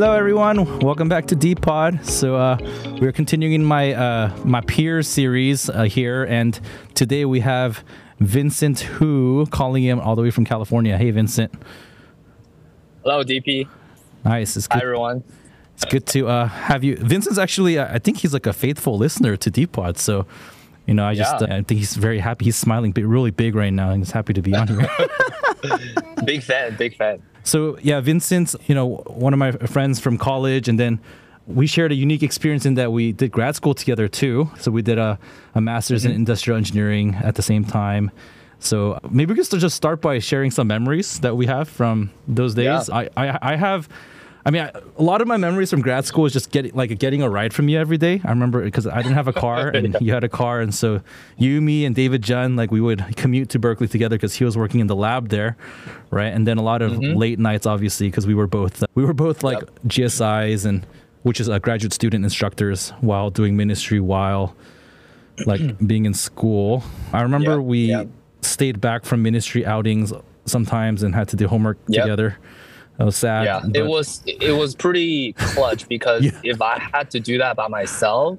Hello, everyone. Welcome back to Deep Pod. So uh, we're continuing my uh, my peer series uh, here, and today we have Vincent Hu calling him all the way from California. Hey, Vincent. Hello, DP. Nice. It's Hi, everyone. It's good to uh, have you. Vincent's actually, uh, I think he's like a faithful listener to Deep Pod. So, you know, I just, Yeah. uh, I think he's very happy. He's smiling really big right now, and he's happy to be on here. Big fan, big fan. So yeah, Vincent's you know one of my friends from college, and then we shared a unique experience in that we did grad school together too. So we did a, a master's Mm-hmm. in industrial engineering at the same time. So maybe we could just start by sharing some memories that we have from those days. Yeah. I, I I have. I mean, I, a lot of my memories from grad school is just getting like getting a ride from you every day. I remember because I didn't have a car and you had a car, and so you, me, and David Jun, like we would commute to Berkeley together because he was working in the lab there, right? And then a lot of late nights, obviously, because we were both we were both like Yep. GSIs and which is uh, graduate student instructors while doing ministry while like being in school. I remember Yep, we yep. stayed back from ministry outings sometimes and had to do homework together. That was sad. Yeah, it was it was pretty clutch because Yeah. if I had to do that by myself,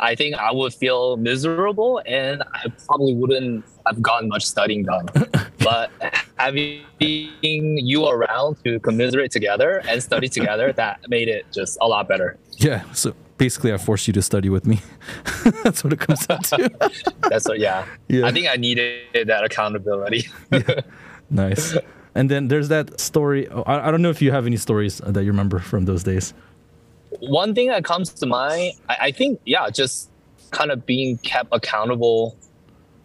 I think I would feel miserable and I probably wouldn't have gotten much studying done. but having you around to commiserate together and study together, that made it just a lot better. Yeah. So basically, I forced you to study with me. That's what it comes down to. That's what, yeah. Yeah. I think I needed that accountability. nice. And then there's that story. I, I don't know if you have any stories that you remember from those days. one thing that comes to mind, I, I think, yeah, just kind of being kept accountable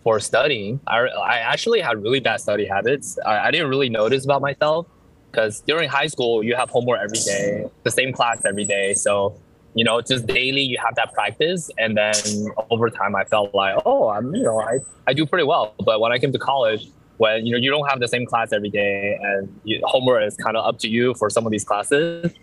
for studying. I, I actually had really bad study habits. I, I didn't really notice about myself because during high school, you have homework every day, the same class every day. So, you know, just daily, you have that practice. And then over time, I felt like, oh, I'm, you know, I, I do pretty well. But when I came to college, when, you know, you don't have the same class every day and you, homework is kind of up to you for some of these classes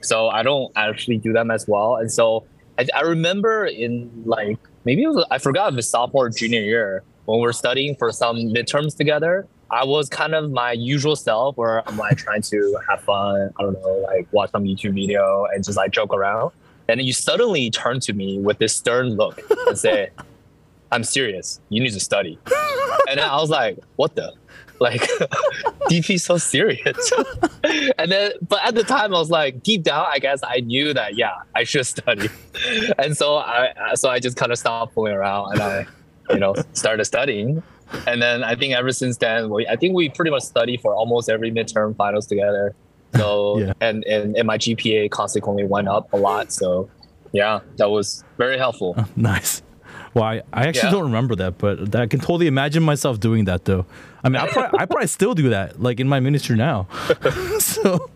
so I don't actually do them as well. And so I, I remember in like maybe it was I forgot it's sophomore or junior year when we're studying for some midterms together. I was kind of my usual self where I'm like trying to have fun. I don't know, like watch some YouTube video and just like joke around. And then you suddenly turn to me with this stern look and say, "I'm serious. You need to study." And I was like, "What the?" Like, DP so serious. and then, but at the time, I was like, deep down, I guess I knew that, yeah, I should study. and so I, so I just kind of stopped fooling around and I, you know, started studying. And then I think ever since then, we, I think we pretty much study for almost every midterm finals together. So, Yeah. and, and, and my GPA consequently went up a lot. So, yeah, that was very helpful. Nice. Well, I, I actually Yeah. don't remember that, but I can totally imagine myself doing that though. I mean, I probably, I probably still do that, like in my ministry now. so,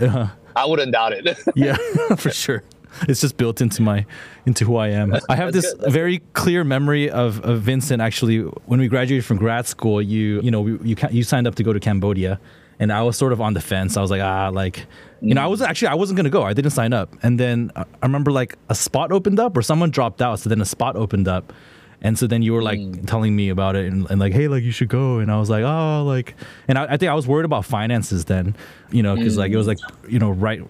uh, I wouldn't doubt it. yeah, for sure. It's just built into my into who I am. I have That's this good, very clear memory of, of Vincent. Actually, when we graduated from grad school, you you know we, you you signed up to go to Cambodia, and I was sort of on the fence. I was like, ah, like you know, I wasn't mm. actually I wasn't gonna go. I didn't sign up, and then uh, I remember like a spot opened up or someone dropped out, so then a spot opened up. And so then you were like mm. telling me about it and, and like, hey, like you should go. And I was like, oh, like, and I, I think I was worried about finances then, you know, because like it was like, mm. you know, right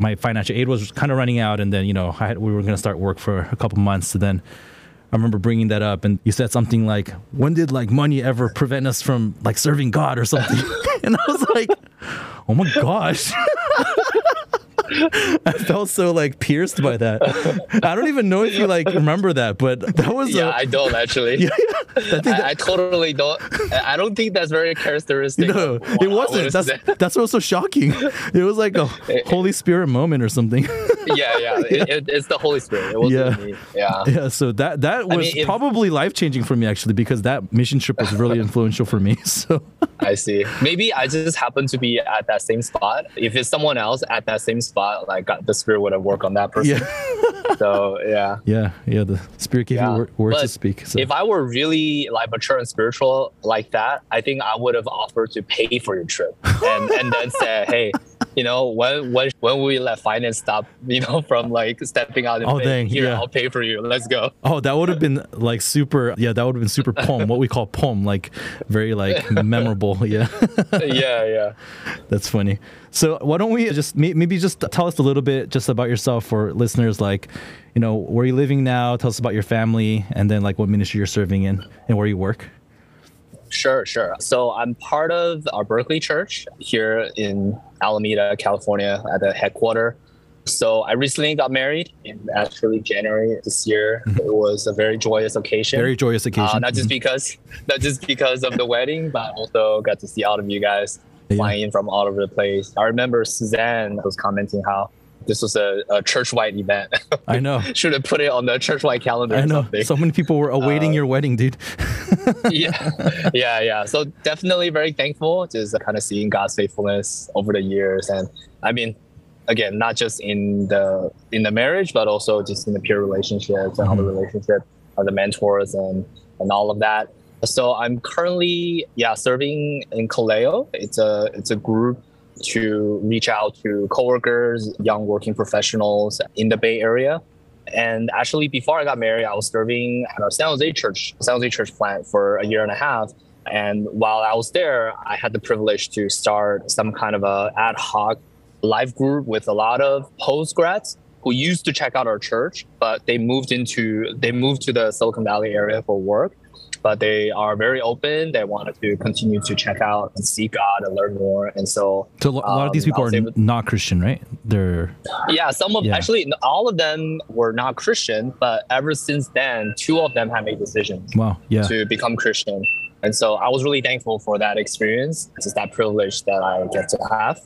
my financial aid was kind of running out, and then you know I had, we were going to start work for a couple months. So then I remember bringing that up, and you said something like, "When did like money ever prevent us from like serving God or something?" and I was like, "Oh my gosh." I felt so like pierced by that. I don't even know if you like remember that, but that was yeah, I don't actually. yeah, I I, I totally don't. I don't think that's very characteristic. no, it wasn't. That's said. that's what was so shocking. It was like a Holy Spirit moment or something. yeah, yeah. It, it, it's the Holy Spirit. It wasn't Yeah. me. Yeah. Yeah, so that that was mean, if- probably life changing for me actually because that mission trip was really influential for me. So I see. Maybe I just happened to be at that same spot. If it's someone else at that same spot, like God- the Spirit would have worked on that person. yeah, So yeah. yeah, yeah. The spirit gave Yeah. you wor- words to speak. So. If I were really like mature and spiritual like that, I think I would have offered to pay for your trip and and then say, hey, you know, when when when will we let finance stop, you know, from like stepping out and Oh, dang, here, yeah. I'll pay for you. Let's go. Oh, that would have been like super. Yeah, that would have been super poem. What we call poem, like very like memorable. Yeah, yeah, yeah. that's funny. So why don't we just maybe just tell us a little bit just about yourself for listeners, like you know where you're living now. Tell us about your family, and then like what ministry you're serving in and where you work. Sure, sure. So I'm part of our Berkeley church here in Alameda, California, at the headquarter. So I recently got married in actually January this year. It was a very joyous occasion. Very joyous occasion. Uh, not just because, not just because of the wedding, but also got to see all of you guys. Flying in from all over the place. I remember Suzanne was commenting how this was a, a church-wide event. I know. Should have put it on the church-wide calendar. I know. So many people were awaiting Uh, your wedding, dude. yeah, yeah, yeah. So definitely very thankful, just kind of seeing God's faithfulness over the years, and I mean, again, not just in the in the marriage, but also just in the peer relationships and all the relationship of the mentors and and all of that. So I'm currently yeah serving in Kaleo. It's a it's a group to reach out to coworkers, young working professionals in the Bay Area. And actually, before I got married, I was serving at our San Jose church, San Jose church plant for a year and a half. And while I was there, I had the privilege to start some kind of a ad hoc life group with a lot of post grads who used to check out our church, but they moved into they moved to the Silicon Valley area for work. But they are very open. They wanted to continue to check out and see God and learn more. And so So a lo- a lot of these Um, people are able- not Christian, right? They're yeah, some of Yeah. actually all of them were not Christian, but ever since then, two of them have made decisions wow, yeah. to become Christian. And so I was really thankful for that experience. It's just that privilege that I get to have.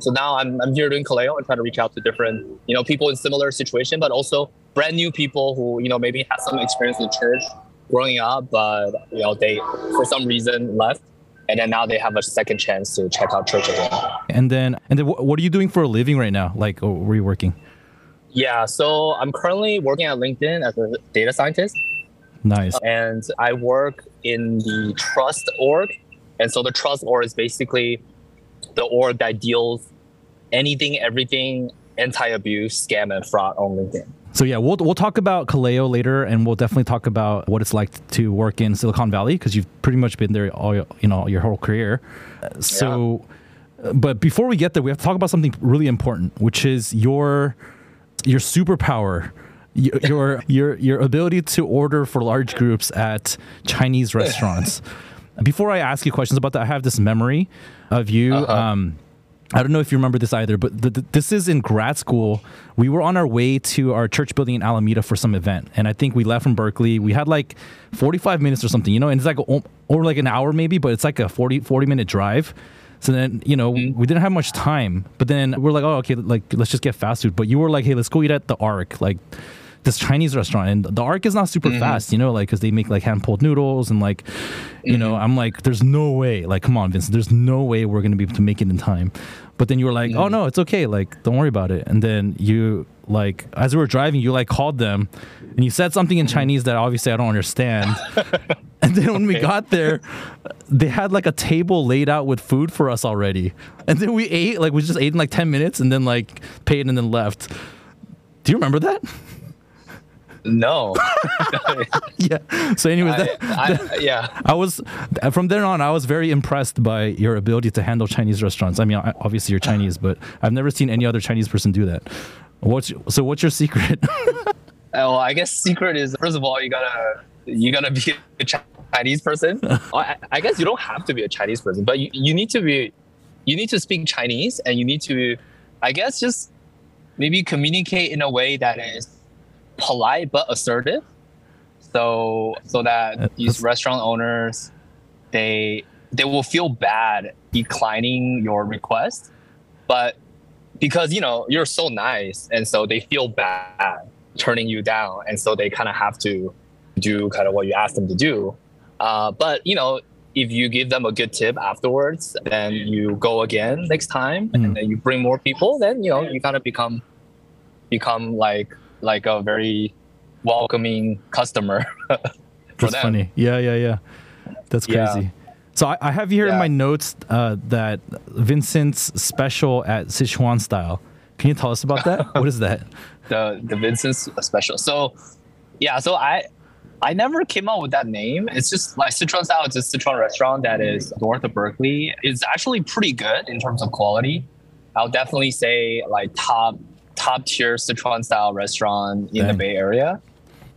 So now I'm, I'm here doing Kaleo and trying to reach out to different, you know, people in similar situation, but also brand new people who, you know, maybe have some experience in church growing up, but, you know, they, for some reason, left. And then now they have a second chance to check out church again. And then and then what are you doing for a living right now? Like, where are you working? Yeah, so I'm currently working at LinkedIn as a data scientist, Nice. and I work in the trust org. And so the trust org is basically the org that deals anything, everything, anti-abuse, scam, and fraud on LinkedIn. So yeah, we'll we'll talk about Kaleo later, and we'll definitely talk about what it's like to work in Silicon Valley because you've pretty much been there all your, you know your whole career. So, uh, but before we get there, we have to talk about something really important, which is your your superpower. Your your your ability to order for large groups at Chinese restaurants. Before I ask you questions about that, I have this memory of you. Uh-huh. Um, I don't know if you remember this either, but th- th- this is in grad school. We were on our way to our church building in Alameda for some event, and I think we left from Berkeley. We had like 45 minutes or something, you know, and it's like or like an hour maybe, but it's like a 40 40 minute drive. So then, you know, mm-hmm. we didn't have much time, but then we're like, oh, okay, like let's just get fast food. But you were like, hey, let's go eat at the Arc, like this Chinese restaurant, and the Arc is not super mm-hmm. fast, you know, like because they make like hand pulled noodles and like, you know, mm-hmm. I'm like, there's no way, like, come on, Vincent, there's no way we're gonna be able to make it in time. But then you were like, oh mm-hmm. no, it's okay, like, don't worry about it. And then you like, as we were driving, you like called them, and you said something in Chinese that obviously I don't understand. And then when we got there, they had like a table laid out with food for us already. And then we ate, like we just ate in like 10 minutes and then like paid and then left. Do you remember that? No. yeah. So anyways, I, that, I, yeah. I was from there on I was very impressed by your ability to handle Chinese restaurants. I mean, obviously you're Chinese, but I've never seen any other Chinese person do that. What's so what's your secret? Well, I guess secret is first of all you gotta you gotta be a Chinese person. I, I guess you don't have to be a Chinese person, but you, you need to be you need to speak Chinese and you need to I guess just maybe communicate in a way that is polite but assertive. So so Uh, that these restaurant owners they they will feel bad declining your request, but because you know you're so nice and so they feel bad turning you down and so they kind of have to do kind of what you ask them to do uh, but you know if you give them a good tip afterwards then you go again next time Mhm. and then you bring more people then you know you kind of become become like like a very welcoming customer That's them funny. Yeah, yeah, yeah. That's Yeah. crazy. So I, I have here in my notes uh, that Vincent's special at Sichuan style. Can you tell us about that? what is that? the the Vincent's special. So yeah, so I I never came up with that name. It's just like Sichuan style. It's a Sichuan restaurant that is north of Berkeley. It's actually pretty good in terms of quality. I'll definitely say like top top tier Sichuan style restaurant in the Bay Area.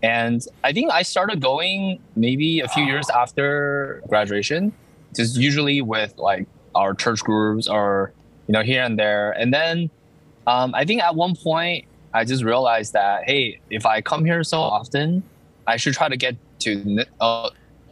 And I think I started going maybe a few years after graduation, just usually with like our church groups or you know here and there. And then um, I think at one point I just realized that hey, if I come here so often, I should try to get to uh,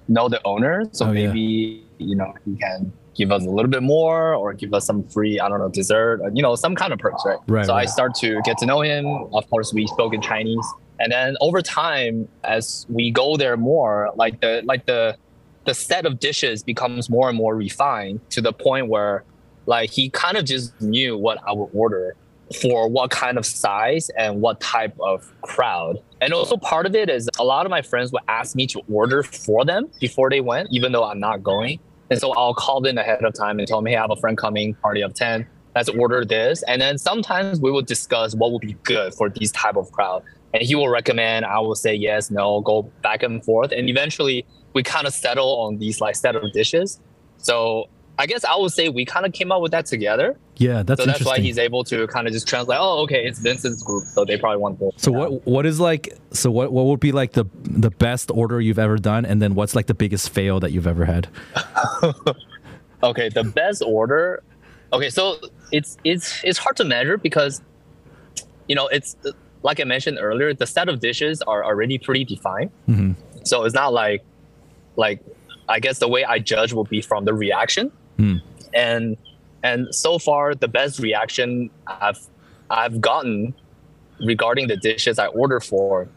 know the owner. So Oh, yeah. maybe you know he can give us a little bit more or give us some free I don't know dessert, or, you know some kind of perks, right? Right, So I start to get to know him. Of course, we spoke in Chinese, and then over time, as we go there more, like the like the the set of dishes becomes more and more refined to the point where like he kind of just knew what I would order for what kind of size and what type of crowd. And also part of it is a lot of my friends would ask me to order for them before they went, even though I'm not going. And so I'll call them ahead of time and tell them, hey, I have a friend coming, party of 10. Let's order this. And then sometimes we will discuss what would be good for these type of crowd. And he will recommend, I will say yes, no, go back and forth. And eventually we kind of settle on these like set of dishes. So I guess I would say we kind of came up with that together. Yeah, that's so that's why he's able to kind of just translate. Oh, okay, it's Vincent's group, so they probably want this. so Yeah. what what is like so what what would be like the the best order you've ever done and then what's like the biggest fail that you've ever had? Okay, the best order. Okay, so it's it's it's hard to measure because, you know, it's like I mentioned earlier, the set of dishes are already pretty defined. hmm So it's not like, like, I guess the way I judge will be from the reaction, Hmm. and and so far the best reaction I've I've gotten regarding the dishes I ordered for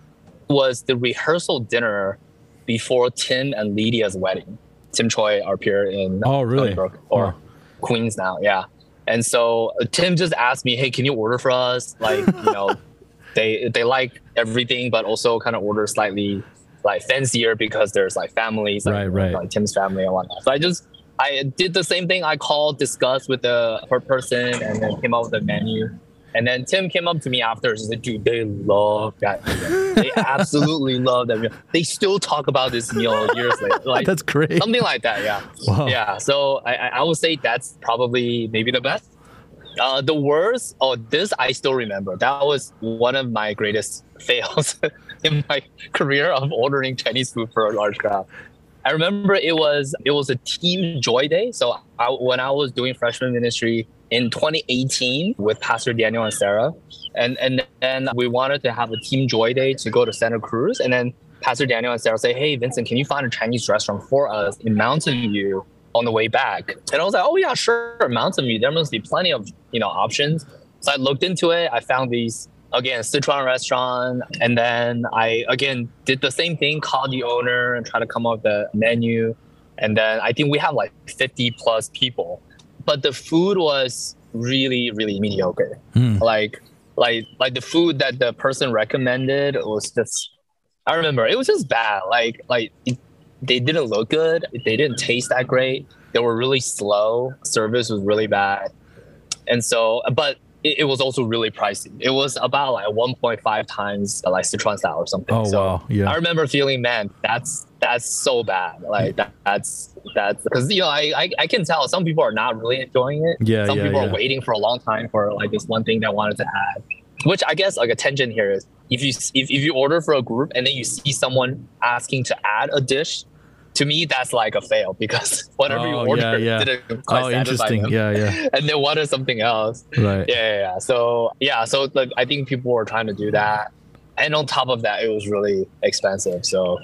was the rehearsal dinner before Tim and Lydia's wedding. Tim Choi, our peer in Oh, really? Or Oh. Queens now, yeah. And so uh, Tim just asked me, "Hey, can you order for us? Like, you know, they they like everything, but also kind of order slightly like fancier because there's like families, like, Right, right. like Tim's family and whatnot. So I just I did the same thing. I called, discussed with the per person, and then came up with a menu. And then Tim came up to me after. He said, "Dude, they love that. Meal. They absolutely love that meal. They still talk about this meal years later. Like That's great. something like that. Yeah." Wow. Yeah, so I, I I would say that's probably maybe the best. Uh, the worst, oh, this I still remember. That was one of my greatest fails in my career of ordering Chinese food for a large crowd. I remember it was it was a team joy day. So I, when I was doing freshman ministry in 2018 with Pastor Daniel and Sarah, and and then we wanted to have a team joy day to go to Santa Cruz, and then Pastor Daniel and Sarah say, "Hey, Vincent, can you find a Chinese restaurant for us in Mountain View on the way back?" And I was like, "Oh yeah, sure, Mountain View. There must be plenty of you know options." So I looked into it. I found these again Sichuan restaurant, and then I again did the same thing, called the owner and try to come up with the menu. And then I think we have like 50 plus people, but the food was really really mediocre. Hmm. like like like the food that the person recommended was just i remember it was just bad. Like like it, they didn't look good. They didn't taste that great. They were really slow. Service was really bad. And so but it, it was also really pricey it was about like 1.5 times uh, like sichuan style or something Oh so wow. Yeah. I remember feeling, man, that's that's so bad. Like that, that's that's because you know I, I I can tell some people are not really enjoying it. Yeah, Some yeah, people yeah. are waiting for a long time for like this one thing they wanted to add. Which I guess like a tangent here is if you if, if you order for a group and then you see someone asking to add a dish, to me that's like a fail because whatever you Oh, ordered yeah, yeah. didn't quite Oh, satisfy interesting. them. Yeah, yeah. And they wanted something else Right. yeah, yeah, yeah. So yeah, so like I think people were trying to do that, and on top of that, it was really expensive. So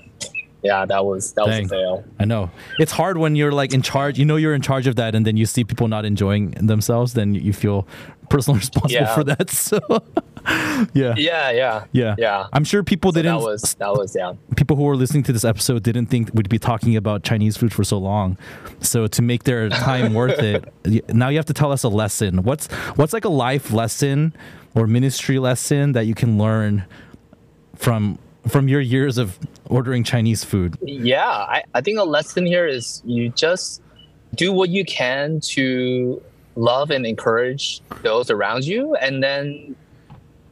yeah, that was that was a fail. I know. It's hard when you're like in charge. You know you're in charge of that, and then you see people not enjoying themselves. Then you feel personally responsible Yeah. for that. So, yeah, Yeah, yeah, yeah, yeah. I'm sure people So didn't. that was that was yeah. people who were listening to this episode didn't think we'd be talking about Chinese food for so long. So to make their time worth it, now you have to tell us a lesson. What's what's like a life lesson or ministry lesson that you can learn from from your years of ordering Chinese food? Yeah, I, I think a lesson here is you just do what you can to love and encourage those around you and then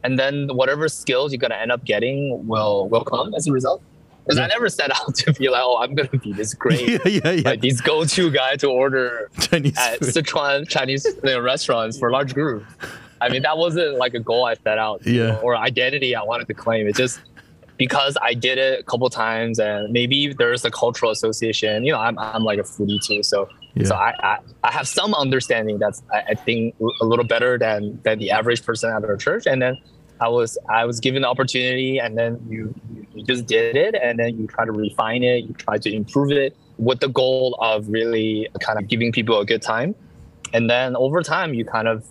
and then whatever skills you're gonna end up getting will will come as a result. Because I never set out to be like, oh, I'm gonna be this great, yeah, yeah, yeah. like this go-to guy to order Chinese at food. Sichuan Chinese know, restaurants for large groups. I mean, that wasn't like a goal I set out, Yeah. know, or identity I wanted to claim. It's just because I did it a couple times, and maybe there's a cultural association. You know, I'm, I'm like a foodie too, so Yeah. so I, I I have some understanding that's I, I think a little better than than the average person at our church, and then. I was I was given the opportunity, and then you you- just did it, and then you try to refine it, you try to improve it with the goal of really kind of giving people a good time, and then over time you kind of,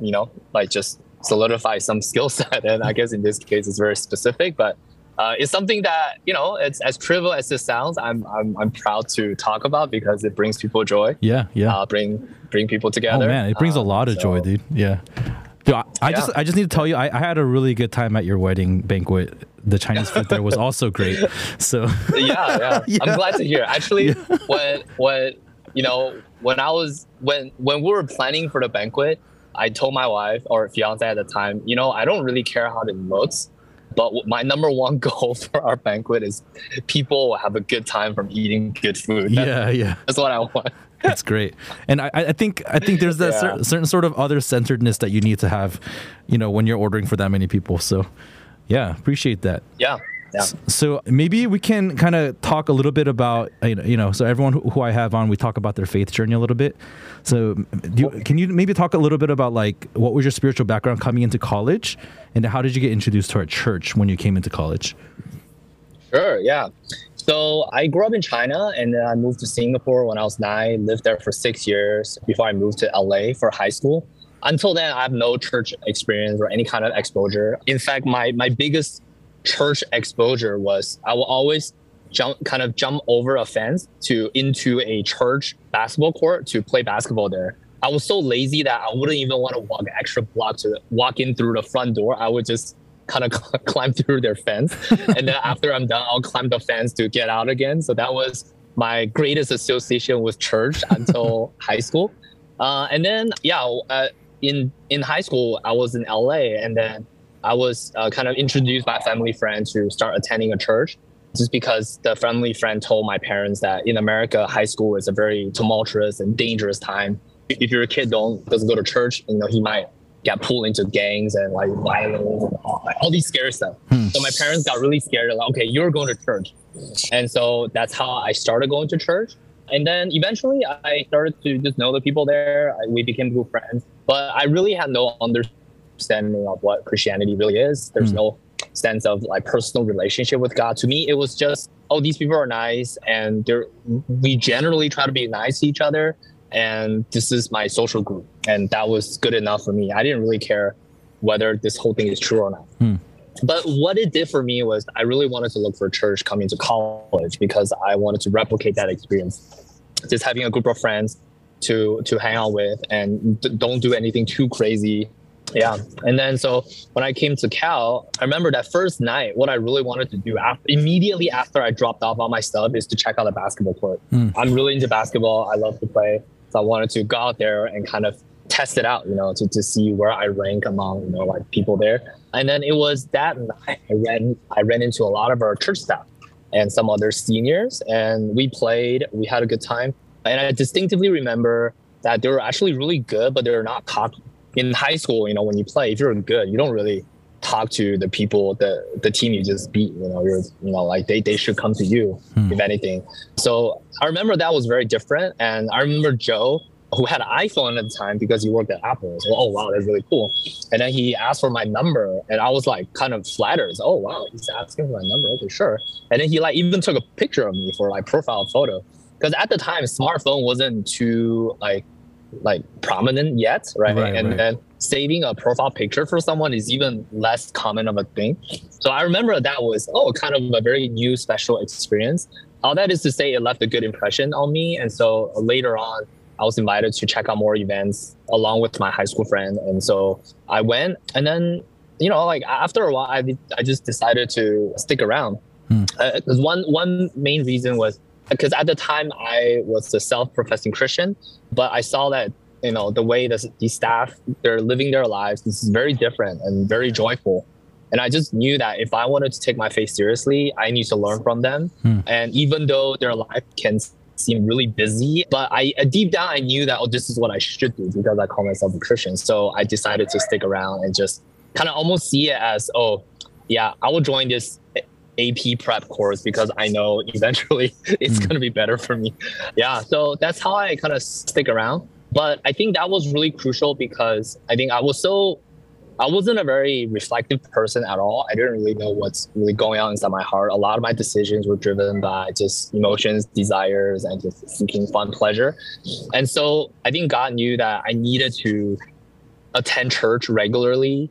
you know, like just solidify some skill set, and I guess in this case it's very specific, but uh, it's something that you know it's as trivial as it sounds. I'm I'm I'm proud to talk about because it brings people joy, yeah, yeah. uh, bring bring people together oh man, it brings a Um, lot of so- joy, dude. Yeah. Dude, I, I just I just need to tell you, I, I had a really good time at your wedding banquet. The Chinese food there was also great. So yeah, yeah, Yeah. I'm glad to hear. Actually, when when you know when I was when when we were planning for the banquet, I told my wife or fiance at the time, you know, I don't really care how it looks, but my number one goal for our banquet is people will have a good time from eating good food. Yeah, yeah. that's what I want. It's great, and I, I think I think there's that Yeah. cer- certain sort of other centeredness that you need to have, you know, when you're ordering for that many people. So, yeah, appreciate that. Yeah, yeah. So maybe we can kind of talk a little bit about you know, so everyone who, I have on we talk about their faith journey a little bit. So do you, can you maybe talk a little bit about like what was your spiritual background coming into college, and how did you get introduced to our church when you came into college? Sure, yeah. So I grew up in China and then I moved to Singapore when I was nine, lived there for six years before I moved to LA for high school. Until then, I have no church experience or any kind of exposure. In fact, my, my biggest church exposure was I will always jump kind of jump over a fence to into a church basketball court to play basketball there. I was so lazy that I wouldn't even want to walk extra block to walk in through the front door. I would just kind of climb through their fence. and then after I'm done, I'll climb the fence to get out again. So that was my greatest association with church until high school. Uh, and then, yeah, uh, in, in high school, I was in LA and then I was uh, kind of introduced by a family friend to start attending a church just because the family friend told my parents that in America, high school is a very tumultuous and dangerous time. If if your kid don't doesn't go to church, you know, he might get pulled into gangs and like violence and all, like, all these scary stuff. So my parents got really scared. Like, okay, you're going to church, and so that's how I started going to church. And then eventually, I started to just know the people there. I, we became good friends, but I really had no understanding of what Christianity really is. There's Hmm. no sense of like personal relationship with God. To me, it was just, oh, these people are nice, and they're we generally try to be nice to each other, and this is my social group, and that was good enough for me. I didn't really care whether this whole thing is true or not. Hmm. But what it did for me was I really wanted to look for a church coming to college because I wanted to replicate that experience. Just having a group of friends to to hang out with and d- don't do anything too crazy. Yeah. And then so when I came to Cal, I remember that first night, what I really wanted to do after, immediately after I dropped off all my stuff is to check out the basketball court. Hmm. I'm really into basketball. I love to play. I wanted to go out there and kind of test it out, you know, to, to see where I rank among, you know, like people there. And then it was that night I ran I ran into a lot of our church staff and some other seniors and we played, we had a good time. And I distinctively remember that they were actually really good, but they're not cocky. In high school, you know, when you play, if you're good, you don't really talk to the people, the the team you just beat. You know, you're you know, like they, they should come to you, Hmm. if anything. So I remember that was very different. And I remember Joe, who had an iPhone at the time because he worked at Apple. So, oh wow, that's really cool. And then he asked for my number, and I was like kind of flattered. Oh wow, he's asking for my number. Okay, sure. And then he like even took a picture of me for like profile photo. Because at the time, smartphone wasn't too like like prominent yet, right? Right, and right. then saving a profile picture for someone is even less common of a thing. So I remember that was oh kind of a very new special experience. All that is to say, it left a good impression on me. And so later on, I was invited to check out more events along with my high school friend. And so I went, and then you know, like after a while, I I just decided to stick around Hmm. because one one main reason was because at the time I was a self-professing Christian, but I saw that you know the way that the staff they're living their lives this is very different and very joyful. And i just knew that if i wanted to take my faith seriously i need to learn from them. Hmm. and even though their life can seem really busy but i deep down i knew that oh this is what i should do because i call myself a christian. So i decided to stick around and just kind of almost see it as oh yeah i will join this AP prep course because I know eventually it's mm. going to be better for me. Yeah. So that's how I kind of stick around. But I think that was really crucial because I think I was so I wasn't a very reflective person at all. I didn't really know what's really going on inside my heart. A lot of my decisions were driven by just emotions, desires, and just seeking fun pleasure. And so I think God knew that I needed to attend church regularly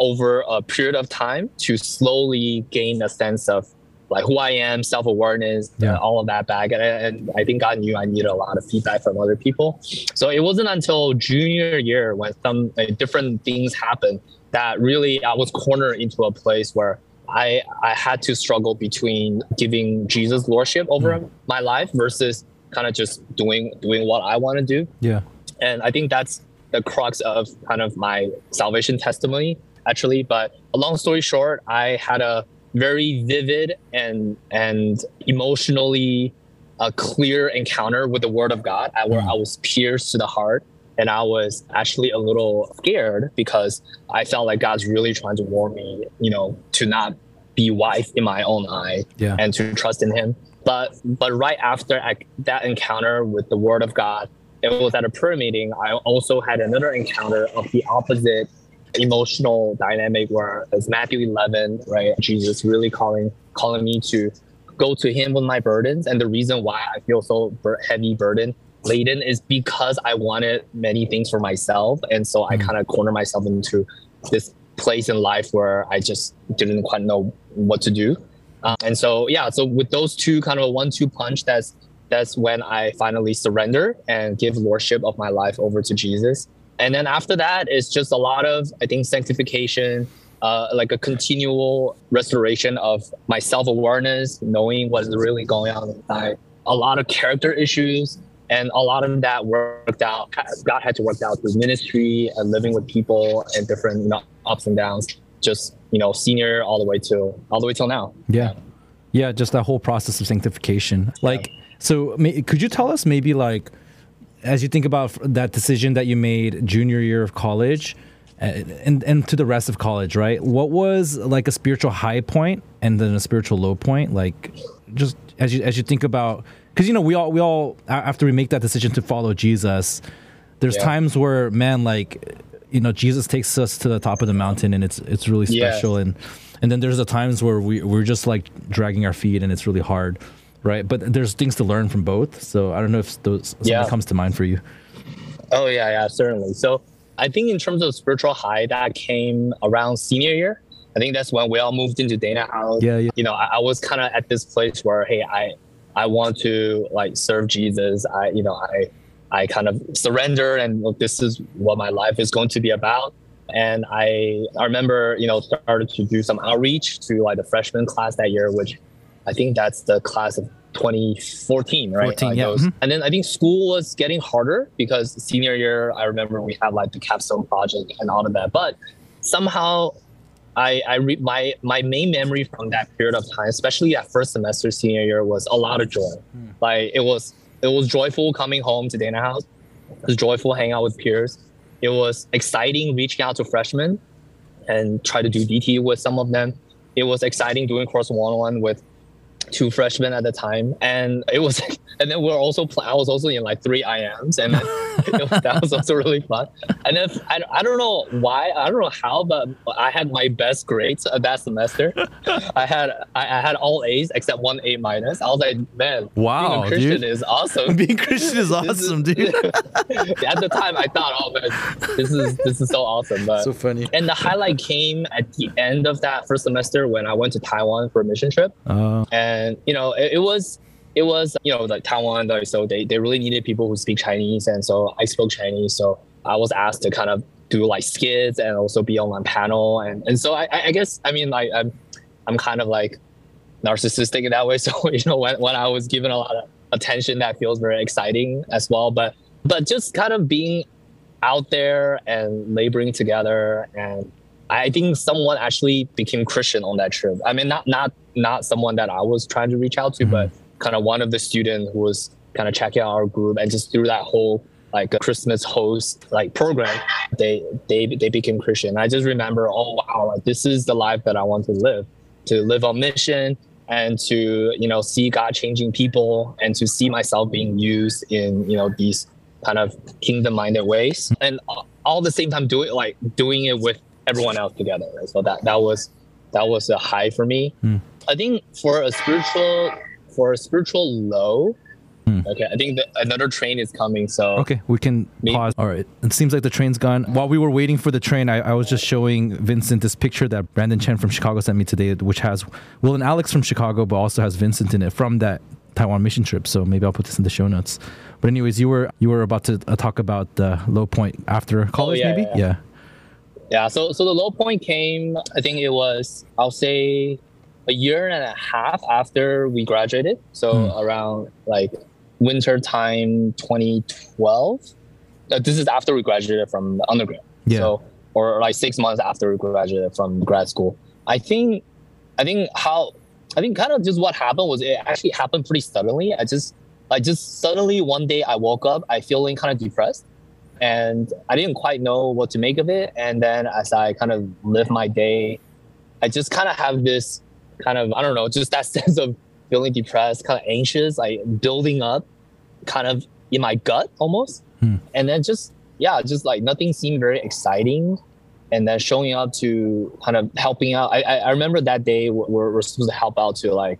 over a period of time to slowly gain a sense of like who I am, self awareness, yeah. uh, all of that back. And, and, I think God knew I needed a lot of feedback from other people. So it wasn't until junior year when some uh, different things happened that really I was cornered into a place where I I had to struggle between giving Jesus lordship over mm. my life versus kind of just doing doing what I want to do. Yeah. And I think that's the crux of kind of my salvation testimony actually. But a long story short, I had a very vivid and and emotionally a clear encounter with the word of God where mm. I was pierced to the heart and I was actually a little scared because I felt like God's really trying to warn me, you know, to not be wise in my own eye yeah. and to trust in him. But but right after I, that encounter with the word of God, it was at a prayer meeting. I also had another encounter of the opposite emotional dynamic where it's Matthew 11, right? Jesus really calling calling me to go to him with my burdens. And the reason why I feel so heavy burden laden is because I wanted many things for myself. And so I mm. kind of corner myself into this place in life where I just didn't quite know what to do. Uh, and so, yeah, so with those two kind of a one two punch, that's that's when I finally surrender and give lordship of my life over to Jesus. And then after that, it's just a lot of, I think, sanctification, uh, like a continual restoration of my self awareness, knowing what's really going on inside, a lot of character issues. And a lot of that worked out. God had to work out through ministry and living with people and different you know, ups and downs. Just you know, senior all the way to all the way till now. Yeah, yeah. Just that whole process of sanctification. Like, so could you tell us maybe like as you think about that decision that you made junior year of college uh, and and to the rest of college, right? What was like a spiritual high point and then a spiritual low point? Like just as you as you think about because you know we all we all after we make that decision to follow Jesus, there's yeah. times where man like you know Jesus takes us to the top of the mountain and it's it's really special yeah. and and then there's the times where we we're just like dragging our feet and it's really hard right? But there's things to learn from both. So I don't know if those yeah. comes to mind for you. Oh yeah, yeah, certainly. So I think in terms of spiritual high, that came around senior year. I think that's when we all moved into Dana House. Yeah, yeah. You know, I, I was kind of at this place where, hey, I I want to like serve Jesus. I you know I I kind of surrender and look, this is what my life is going to be about. And I I remember you know started to do some outreach to like the freshman class that year, which I think that's the class of 2014, right? 14, yeah. Mm-hmm. And then I think school was getting harder because senior year, I remember we had like the capstone project and all of that. But somehow, I, I re- my my main memory from that period of time, especially at first semester senior year, was a lot of joy. Mm. Like it was it was joyful coming home to Dana House. It was joyful hanging out with peers. It was exciting reaching out to freshmen and try to do DT with some of them. It was exciting doing course one on one with two freshmen at the time, and it was, and then we are also, I was also in like three IMs, and was, that was also really fun. And then I, I don't know why, I don't know how, but I had my best grades that semester. I had I, I had all A's except one A minus. I was like, man, wow, being Christian dude. is awesome. being Christian is awesome, dude. at the time, I thought, oh man, this is this is so awesome. But so funny. And the highlight came at the end of that first semester when I went to Taiwan for a mission trip. Uh, and you know, it, it was it was you know like Taiwan so they, they really needed people who speak Chinese, and so I spoke Chinese, so I was asked to kind of do like skits and also be on one panel, and and so I, I guess I mean like I'm I'm kind of like narcissistic in that way. So you know, when when I was given a lot of attention, that feels very exciting as well. But but just kind of being out there and laboring together and I think someone actually became Christian on that trip. I mean, not not not someone that I was trying to reach out to, mm-hmm. but kind of one of the students who was kind of checking out our group, and just through that whole like Christmas host like program, they they they became Christian. I just remember, oh wow, like this is the life that I want to live, to live on mission and to you know see God changing people and to see myself being used in you know these kind of kingdom minded ways and all the same time do it like doing it with everyone else together so that that was that was a high for me mm. i think for a spiritual for a spiritual low Hmm. Okay, I think another train is coming. So okay, we can maybe. pause. All right, it seems like the train's gone. While we were waiting for the train, I, I, was just showing Vincent this picture that Brandon Chen from Chicago sent me today, which has Will and Alex from Chicago, but also has Vincent in it from that Taiwan mission trip. So maybe I'll put this in the show notes. But anyways, you were you were about to uh, talk about the low point after college, oh, yeah, maybe? Yeah. yeah. Yeah. So so the low point came. I think it was. I'll say a year and a half after we graduated. So mm. around like winter time 2012. Uh, this is after we graduated from undergrad. Yeah. So, or like six months after we graduated from grad school. I think, I think how, I think kind of just what happened was it actually happened pretty suddenly. I just, like just suddenly one day I woke up, I feeling kind of depressed and I didn't quite know what to make of it. And then as I kind of live my day, I just kind of have this kind of, I don't know, just that sense of feeling depressed, kind of anxious, like building up kind of in my gut almost. Hmm. And then just, yeah, just like nothing seemed very exciting. And then showing up to kind of helping out. I, I remember that day we're, we're supposed to help out to like,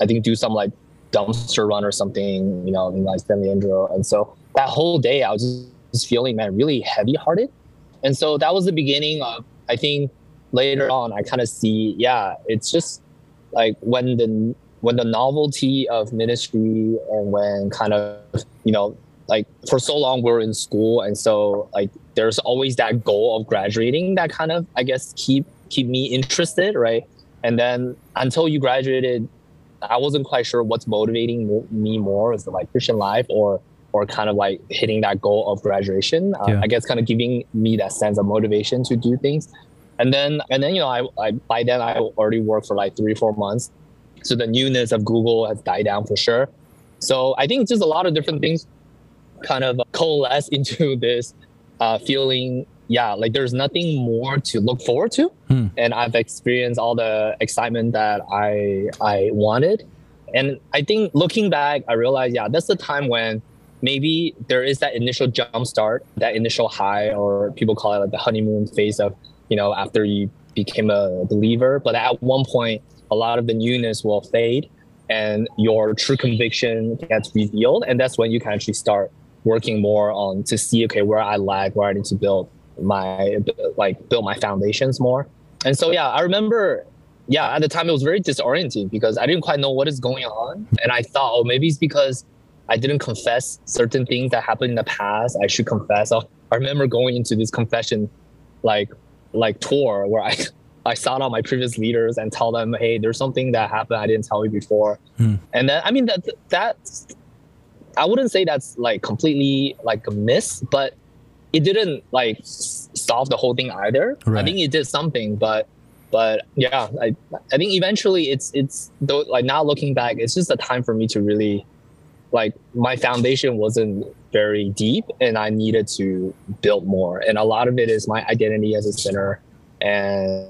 I think do some like dumpster run or something, you know, in like San Leandro. And so that whole day I was just, just feeling, man, really heavy hearted. And so that was the beginning of, I think later on, I kind of see, yeah, it's just like when the when the novelty of ministry and when kind of you know like for so long we are in school and so like there's always that goal of graduating that kind of i guess keep keep me interested right and then until you graduated i wasn't quite sure what's motivating me more is it like christian life or or kind of like hitting that goal of graduation uh, yeah. i guess kind of giving me that sense of motivation to do things and then and then you know I, I by then i already worked for like three four months so the newness of Google has died down for sure. So I think just a lot of different things kind of coalesce into this uh, feeling. Yeah, like there's nothing more to look forward to, hmm. and I've experienced all the excitement that I I wanted, and I think looking back, I realized yeah, that's the time when maybe there is that initial jump start, that initial high, or people call it like the honeymoon phase of you know after you became a believer. But at one point, a lot of the newness will fade and your true conviction gets revealed. And that's when you can actually start working more on to see, okay, where I lag, where I need to build my, like build my foundations more. And so, yeah, I remember, yeah, at the time it was very disorienting because I didn't quite know what is going on. And I thought, oh, maybe it's because I didn't confess certain things that happened in the past. I should confess. I remember going into this confession, like, like tour where I I sought out my previous leaders and tell them, hey, there's something that happened I didn't tell you before. Hmm. And then I mean that that's I wouldn't say that's like completely like a miss, but it didn't like solve the whole thing either. Right. I think it did something, but but yeah, I I think eventually it's it's though like now looking back, it's just a time for me to really like my foundation wasn't very deep and I needed to build more. And a lot of it is my identity as a sinner and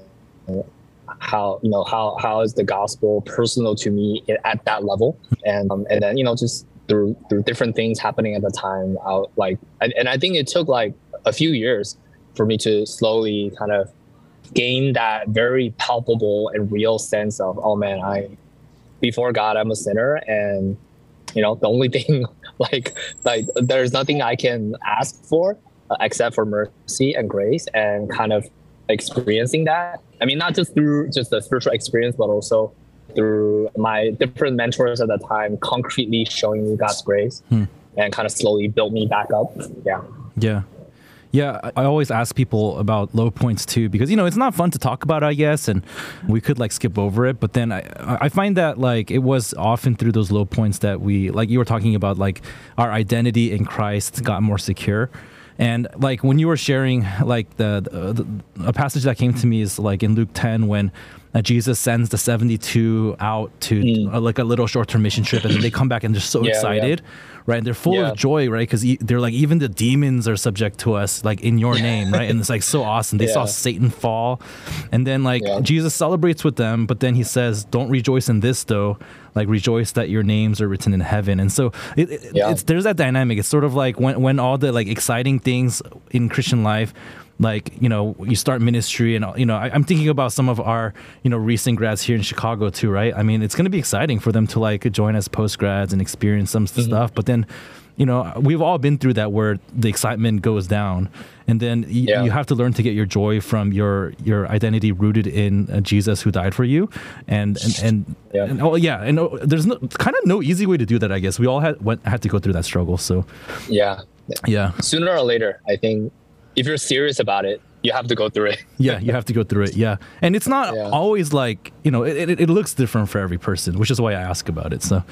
how you know how how is the gospel personal to me at that level and um, and then you know just through through different things happening at the time I like and I think it took like a few years for me to slowly kind of gain that very palpable and real sense of oh man I before God I'm a sinner and you know the only thing like like there's nothing I can ask for uh, except for mercy and grace and kind of experiencing that. I mean, not just through just the spiritual experience, but also through my different mentors at the time, concretely showing me God's grace hmm. and kind of slowly built me back up. Yeah. Yeah. Yeah, I always ask people about low points too because you know it's not fun to talk about, I guess, and we could like skip over it. But then I I find that like it was often through those low points that we like you were talking about like our identity in Christ got more secure. And like when you were sharing, like the, the, the a passage that came to me is like in Luke ten when uh, Jesus sends the seventy two out to uh, like a little short term mission trip, and then they come back and they're so Yeah, yeah. Right? And they're full Yeah. of joy, right? Because they're like even the demons are subject to us, like in your name, right? And it's like so awesome. They saw Satan fall, and then like Yeah. Jesus celebrates with them, but then he says, "Don't rejoice in this though." Like rejoice that your names are written in heaven, and so it, it- Yeah. it's there's that dynamic. It's sort of like when when all the like exciting things in Christian life, like you know, you start ministry, and you know, I, I'm thinking about some of our you know recent grads here in Chicago too, right? I mean, it's going to be exciting for them to like join as post grads and experience some Mm-hmm. stuff, but then. You know, we've all been through that where the excitement goes down, and then y- Yeah. you have to learn to get your joy from your your identity rooted in uh, Jesus who died for you, and and and, Yeah. and oh yeah, and oh, there's no kind of no easy way to do that. I guess we all had went, had to go through that struggle. So Yeah. yeah, Sooner or later, I think if you're serious about it, you have to go through it. yeah, you have to go through it. Yeah, and it's not Yeah. always like you know it, it, it looks different for every person, which is why I ask about it. So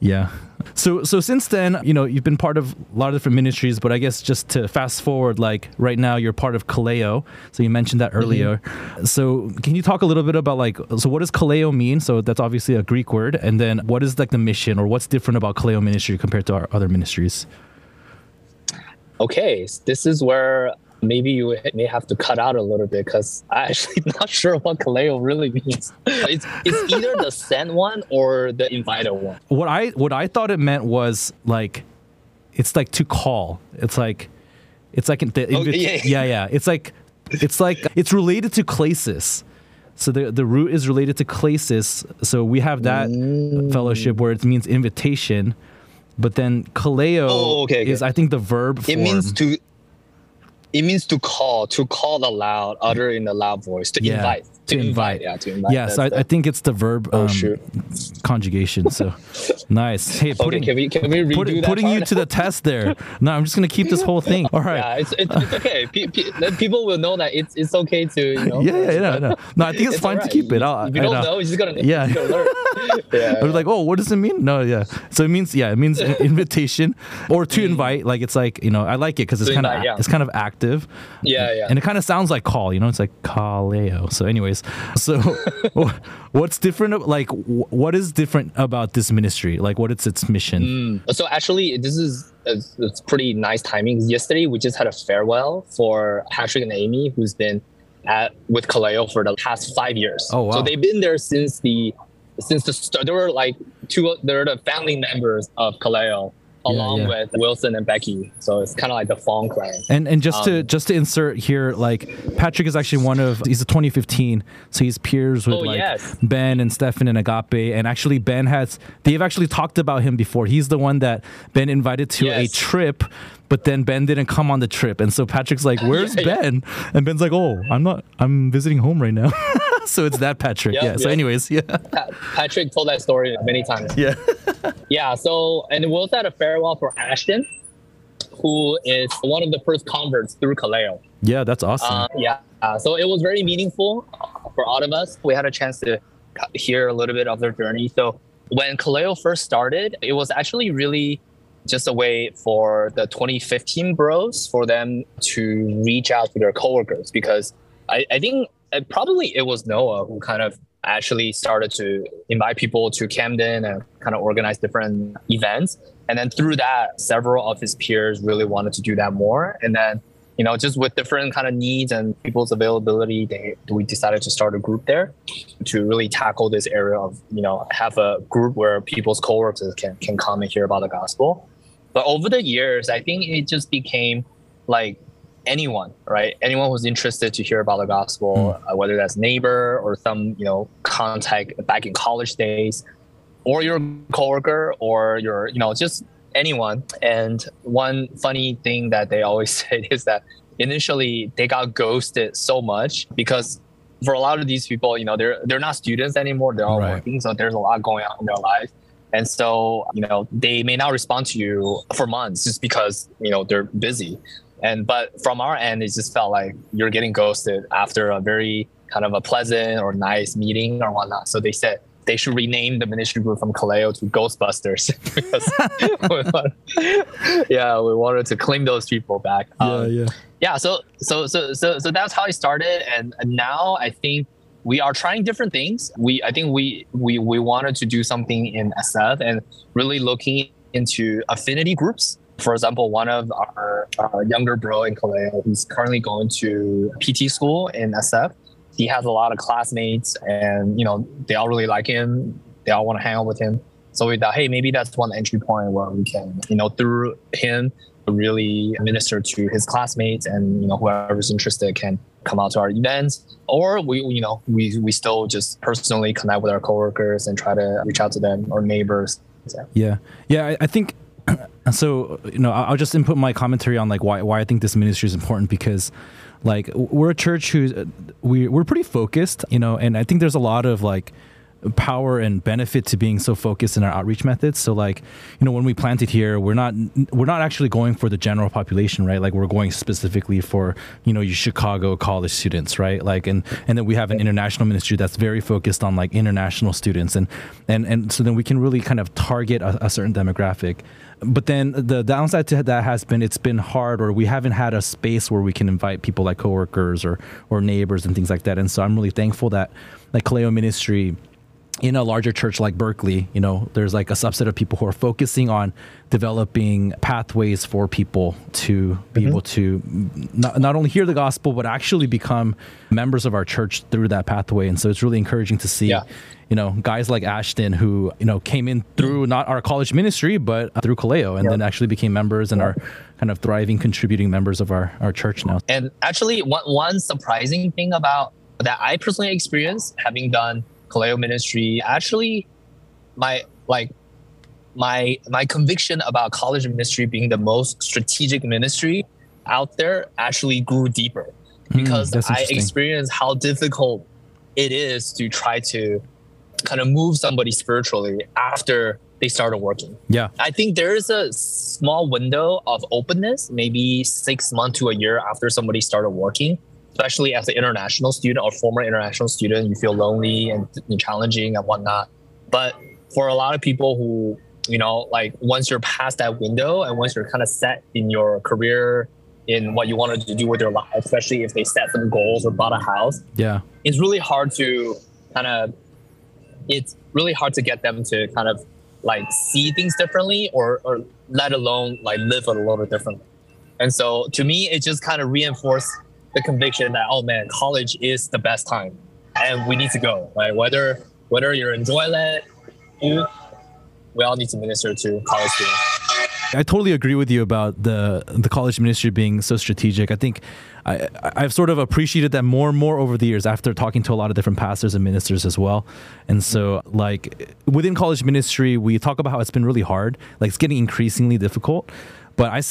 yeah, so so since then, you know, you've been part of a lot of different ministries, but I guess just to fast forward, like right now, you're part of Kaleo. So you mentioned that mm-hmm. earlier. So can you talk a little bit about like so what does Kaleo mean? So that's obviously a Greek word, and then what is like the mission or what's different about Kaleo ministry compared to our other ministries? Okay, this is where maybe you may have to cut out a little bit because I'm actually not sure what kaleo really means. It's, it's either the sent one or the invited one. what I what I thought it meant was like it's like to call. It's like it's like the Oh, invit- yeah. yeah yeah. It's like it's like it's related to klesis. So the the root is related to klesis. So we have that Mm. fellowship where it means invitation, but then kaleo Oh, okay, okay. is I think the verb It means to. It means to call, to call aloud, utter in a loud voice, to Yeah, invite, to invite. yeah, to invite. yeah, so I, think it's the verb Oh, um, shoot. conjugation. So nice. Hey, Okay, can we can we redo put- that putting you to the test there. No, I'm just gonna keep this whole thing. All right. Yeah, it's, it's, it's okay. Pe- pe- people will know that it's it's okay to you know. yeah, yeah, yeah, no, no. I think it's, It's fine to keep it. I'll, you I don't know. know, you're just gonna Yeah. gonna learn. yeah, I was like, oh, what does it mean? No, yeah. So it means, yeah, it means invitation or to invite. Like it's like you know, I like it because it's kind of yeah. it's kind of active. yeah, yeah. And it kind of sounds like call. You know, it's like kaleo. So, anyways, so what's different? Like, what is different about this ministry? Like, what is its mission? Mm. So actually, this is it's, it's pretty nice timing. Yesterday, we just had a farewell for Patrick and Amy, who's been at with Kaleo for the past five years. Oh, wow. So they've been there since the since the start. They were like two. They're the family members of Kaleo, along yeah. with Wilson and Becky. So it's kind of like the Fong clan. And and just to Um, just to insert here, like Patrick is actually one of he's a 2015, so he's peers with Oh, like yes. Ben and Stefan and Agape, and actually Ben has they've actually talked about him before. He's the one that Ben invited to a trip, but then Ben didn't come on the trip, and so Patrick's like, "Where's yeah. Ben?" And Ben's like, "Oh, I'm not. I'm visiting home right now." so it's that Patrick. Yep, yeah. So yep. anyways, yeah, Pa- Patrick told that story many times. yeah, Yeah, so and we also had a farewell for Ashton, who is one of the first converts through Kaleo. yeah. That's awesome. Uh, yeah, uh, so it was very meaningful for all of us. We had a chance to hear a little bit of their journey. So when Kaleo first started, it was actually really just a way for the 2015 bros for them to reach out to their coworkers because I, I think uh, probably it was Noah who kind of actually started to invite people to Camden and kind of organize different events. And then through that, several of his peers really wanted to do that more. And then, you know, just with different kind of needs and people's availability, they we decided to start a group there to really tackle this area of, you know, have a group where people's coworkers can can come and hear about the gospel. But over the years, I think it just became like anyone, right? Anyone who's interested to hear about the gospel, uh, whether that's neighbor or some, you know, contact back in college days, or your coworker, or your, you know, just anyone. And one funny thing that they always say is that initially they got ghosted so much because for a lot of these people, you know, they're they're not students anymore. They're all Right. working, so there's a lot going on in their life. And so, you know, they may not respond to you for months just because, you know, they're busy. And but from our end, it just felt like you're getting ghosted after a very kind of a pleasant or nice meeting or whatnot. So they said they should rename the ministry group from Kaleo to Ghostbusters because yeah, we wanted to claim those people back. Um, yeah, yeah, yeah. So so so so so that's how I started, and now I think we are trying different things. We I think we we we wanted to do something in SF and really looking into affinity groups. For example, one of our, younger bro in Kaleo, he's currently going to PT school in SF he has a lot of classmates and you know they all really like him. They all want to hang out with him. So we thought hey maybe that's one entry point where we can you know through him really minister to his classmates and you know whoever's interested can come out to our events. Or we you know we we still just personally connect with our coworkers and try to reach out to them or neighbors. Yeah. Yeah I, I think so you know i'll just input my commentary on like why why i think this ministry is important because like we're a church who's uh, we we're pretty focused, you know, and I think there's a lot of like power and benefit to being so focused in our outreach methods. So like, you know, when we planted here, we're not we're not actually going for the general population, right? Like we're going specifically for, you know, your Chicago college students, right? Like and and then we have an international ministry that's very focused on like international students and and and so then we can really kind of target a, a certain demographic but then the downside to that has been it's been hard or we haven't had a space where we can invite people like coworkers or or neighbors and things like that. And so i'm really thankful that like kaleo ministry in a larger church like Berkeley, you know, there's like a subset of people who are focusing on developing pathways for people to be mm-hmm. able to not, not only hear the gospel, but actually become members of our church through that pathway. And so it's really encouraging to see, yeah. you know, guys like Ashton who, you know, came in through not our college ministry, but through Kaleo and yeah. then actually became members and yeah. are kind of thriving, contributing members of our, our church now. And actually, one, one surprising thing about that I personally experienced having done Kaleo ministry, actually, my like my my conviction about college ministry being the most strategic ministry out there actually grew deeper hmm, because mm, I experienced how difficult it is to try to kind of move somebody spiritually after they started working. Yeah. I think there is a small window of openness, maybe six months to a year after somebody started working, especially as an international student or former international student, you feel lonely and, and challenging and whatnot. But for a lot of people who, you know, like once you're past that window and once you're kind of set in your career, in what you wanted to do with your life, especially if they set some goals or bought a house. Yeah. It's really hard to kind of, it's really hard to get them to kind of like see things differently or, or let alone like live a little bit differently. And so to me, it just kind of reinforced the conviction that oh man, college is the best time, and we need to go. Right? Whether whether you're in Joyland, we all need to minister to college students. I totally agree with you about the the college ministry being so strategic. I think I, I've sort of appreciated that more and more over the years after talking to a lot of different pastors and ministers as well. And so, like within college ministry, we talk about how it's been really hard, like it's getting increasingly difficult. But I,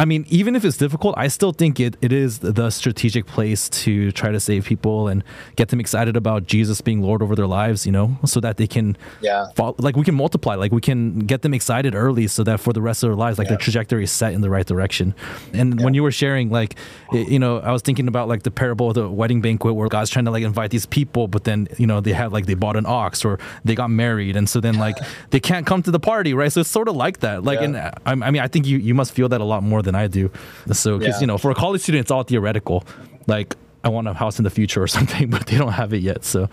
I mean, even if it's difficult, I still think it, it is the strategic place to try to save people and get them excited about Jesus being Lord over their lives, you know, so that they can, yeah, follow, like we can multiply, like we can get them excited early so that for the rest of their lives, like yeah. their trajectory is set in the right direction. And yeah. when you were sharing, like, you know, I was thinking about like the parable of the wedding banquet where God's trying to like invite these people, but then, you know, they have like, they bought an ox or they got married. And so then like they can't come to the party, right? So it's sort of like that. Like, yeah. and uh, I mean, I think you, you must feel that a lot more than than I do. So, because yeah. you know, for a college student, it's all theoretical. Like, I want a house in the future or something, but they don't have it yet. So,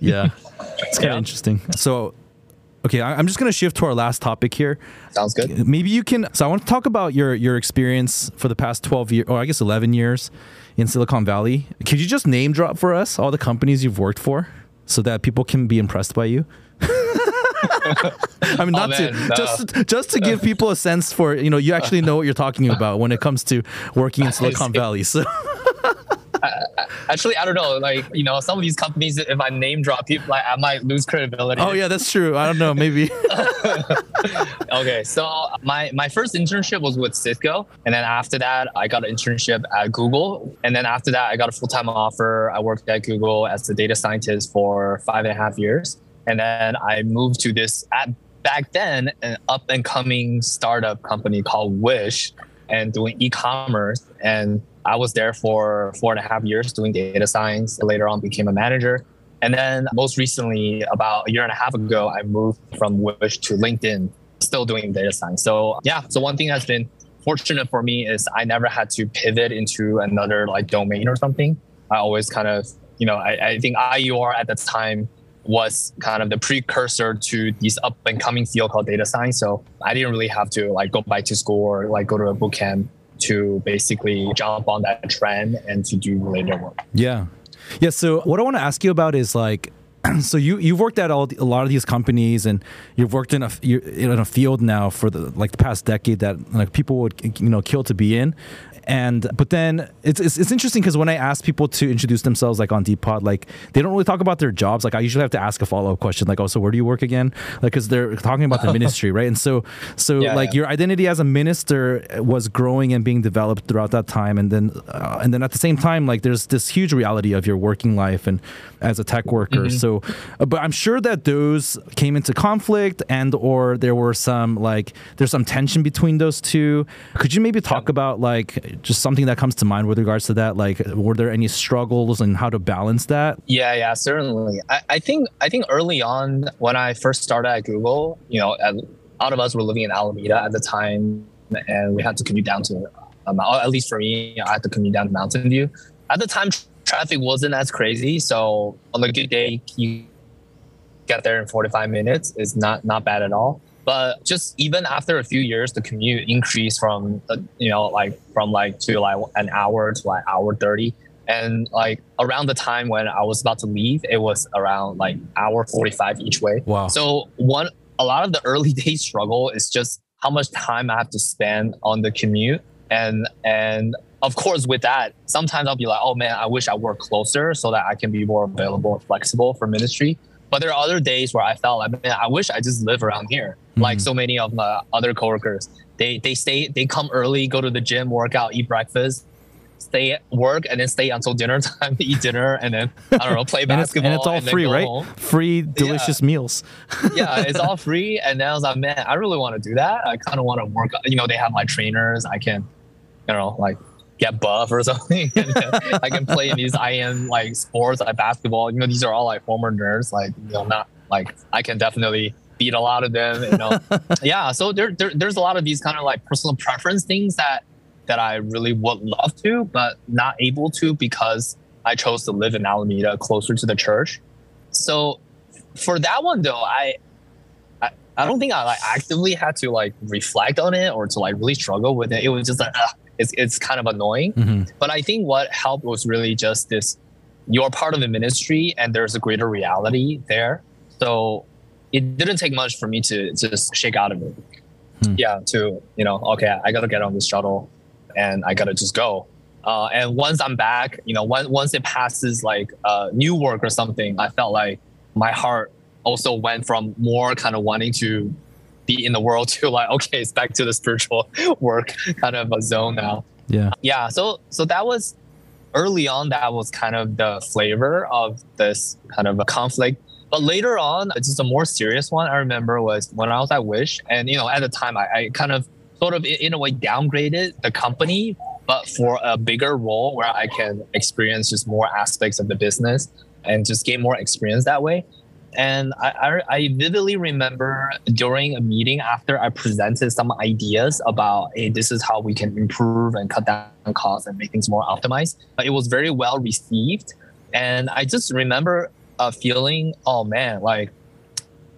yeah, it's kind of yeah. interesting. So, okay, I'm just gonna shift to our last topic here. Sounds good. Maybe you can. So, I want to talk about your your experience for the past 12 years, or I guess 11 years in Silicon Valley. Could you just name drop for us all the companies you've worked for, so that people can be impressed by you? I mean, oh, not oh, to no. just just to give people a sense for you know you actually know what you're talking about when it comes to working in Silicon Valley. So. actually, I don't know. Like, you know, some of these companies, if I name drop people, like, I might lose credibility. Oh yeah, that's true. I don't know. Maybe. okay, so my my first internship was with Cisco, and then after that, I got an internship at Google, and then after that, I got a full time offer. I worked at Google as a data scientist for five and a half years. And then I moved to this at back then an up and coming startup company called Wish, and doing e-commerce. And I was there for four and a half years doing data science. Later on, became a manager. And then most recently, about a year and a half ago, I moved from Wish to LinkedIn, still doing data science. So yeah, so one thing that's been fortunate for me is I never had to pivot into another like domain or something. I always kind of, you know, I, I think IUR at the time was kind of the precursor to this up and coming field called data science. So I didn't really have to like go back to school or like go to a boot camp to basically jump on that trend and to do related work. Yeah. Yeah. So what I want to ask you about is like, so you you've worked at all a lot of these companies and you've worked in a in a field now for the like the past decade that like people would you know kill to be in and but then it's it's, it's interesting because when I ask people to introduce themselves like on Depot, like they don't really talk about their jobs. Like I usually have to ask a follow up question, like, "Oh, so where do you work again?" Like because they're talking about the ministry, right? And so so yeah, like yeah. your identity as a minister was growing and being developed throughout that time, and then uh, and then at the same time, like there's this huge reality of your working life and as a tech worker. Mm-hmm. So, uh, but I'm sure that those came into conflict and or there were some like there's some tension between those two. Could you maybe talk yeah. about like just something that comes to mind with regards to that? Like, were there any struggles and how to balance that? Yeah, yeah, certainly. I, I think I think early on when I first started at Google, you know, a lot of us were living in Alameda at the time, and we had to commute down to, um, at least for me, I had to commute down to Mountain View. At the time, traffic wasn't as crazy, so on a good day, you get there in 45 minutes. It's not not bad at all. But just even after a few years, the commute increased from uh, you know like from like to like an hour to like hour thirty, and like around the time when I was about to leave, it was around like hour forty five each way. Wow! So one a lot of the early days struggle is just how much time I have to spend on the commute, and and of course with that sometimes I'll be like, oh man, I wish I worked closer so that I can be more available and flexible for ministry. But there are other days where I felt like, man, I wish I just live around here. Mm-hmm. Like so many of my other coworkers, they they stay, they come early, go to the gym, work out, eat breakfast, stay at work, and then stay until dinner time to eat dinner, and then I don't know, play basketball. and, it's, and it's all free, right? Home. Free, delicious yeah. meals. yeah, it's all free. And then I was like, man, I really want to do that. I kind of want to work. You know, they have my trainers. I can, you know, like get buff or something. I can play in these IM like sports like basketball. You know, these are all like former nerds. Like, you know, not like I can definitely beat a lot of them. You know, yeah. So there, there, there's a lot of these kind of like personal preference things that that I really would love to, but not able to because I chose to live in Alameda, closer to the church. So for that one though, I I, I don't think I like actively had to like reflect on it or to like really struggle with it. It was just like it's, it's kind of annoying. Mm-hmm. But I think what helped was really just this you're part of the ministry and there's a greater reality there. So it didn't take much for me to just shake out of it. Hmm. Yeah, to, you know, okay, I got to get on this shuttle and I got to just go. Uh, and once I'm back, you know, once, once it passes like uh, Newark or something, I felt like my heart also went from more kind of wanting to be in the world to like okay it's back to the spiritual work kind of a zone now yeah yeah so so that was early on that was kind of the flavor of this kind of a conflict but later on just a more serious one i remember was when i was at wish and you know at the time i, I kind of sort of in a way downgraded the company but for a bigger role where i can experience just more aspects of the business and just gain more experience that way and I, I, I, vividly remember during a meeting after I presented some ideas about, hey, this is how we can improve and cut down costs and make things more optimized. It was very well received. And I just remember a feeling, oh man, like,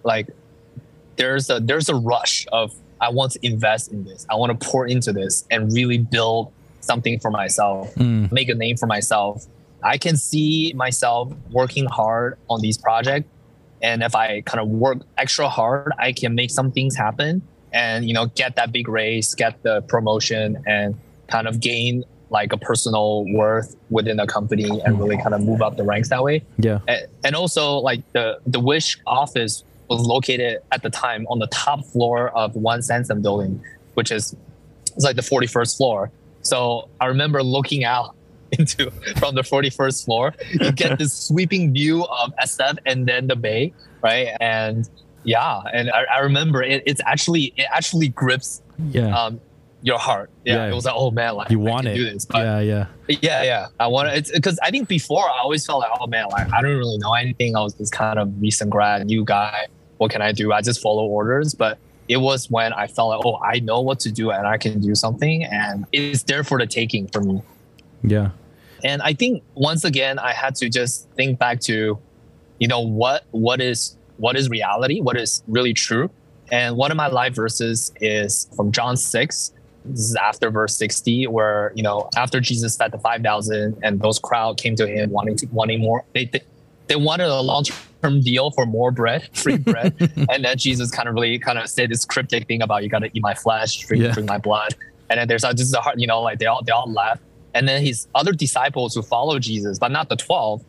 like there's a there's a rush of I want to invest in this. I want to pour into this and really build something for myself, mm. make a name for myself. I can see myself working hard on these projects and if I kind of work extra hard, I can make some things happen and, you know, get that big raise, get the promotion and kind of gain like a personal worth within a company and really kind of move up the ranks that way. Yeah. And also like the, the Wish office was located at the time on the top floor of one Sansome building, which is it's like the 41st floor. So I remember looking out into from the 41st floor. You get this sweeping view of SF and then the bay, right? And yeah, and I, I remember it, it's actually it actually grips. Yeah. Um, your heart. Yeah, Yeah. it was like, oh man, like You I want it. do this. But yeah, yeah. yeah, yeah. I want to. It's because I think before I always felt like, oh man, like I don't really know anything. I was this kind of recent grad, new guy. What can I do? I just follow orders. But it was when I felt like, oh, I know what to do and I can do something, and it's there for the taking for me. Yeah. And I think once again, I had to just think back to, you know, what what is what is reality, what is really true. And one of my life verses is from John six. This is after verse sixty, where you know after Jesus fed the five thousand, and those crowd came to him wanting to wanting more. They they, they wanted a long term deal for more bread, free bread. and then Jesus kind of really kind of said this cryptic thing about you got to eat my flesh, drink, Yeah. drink my blood. And then there's this is a hard, you know, like they all they all left. And then his other disciples who follow Jesus, but not the twelve,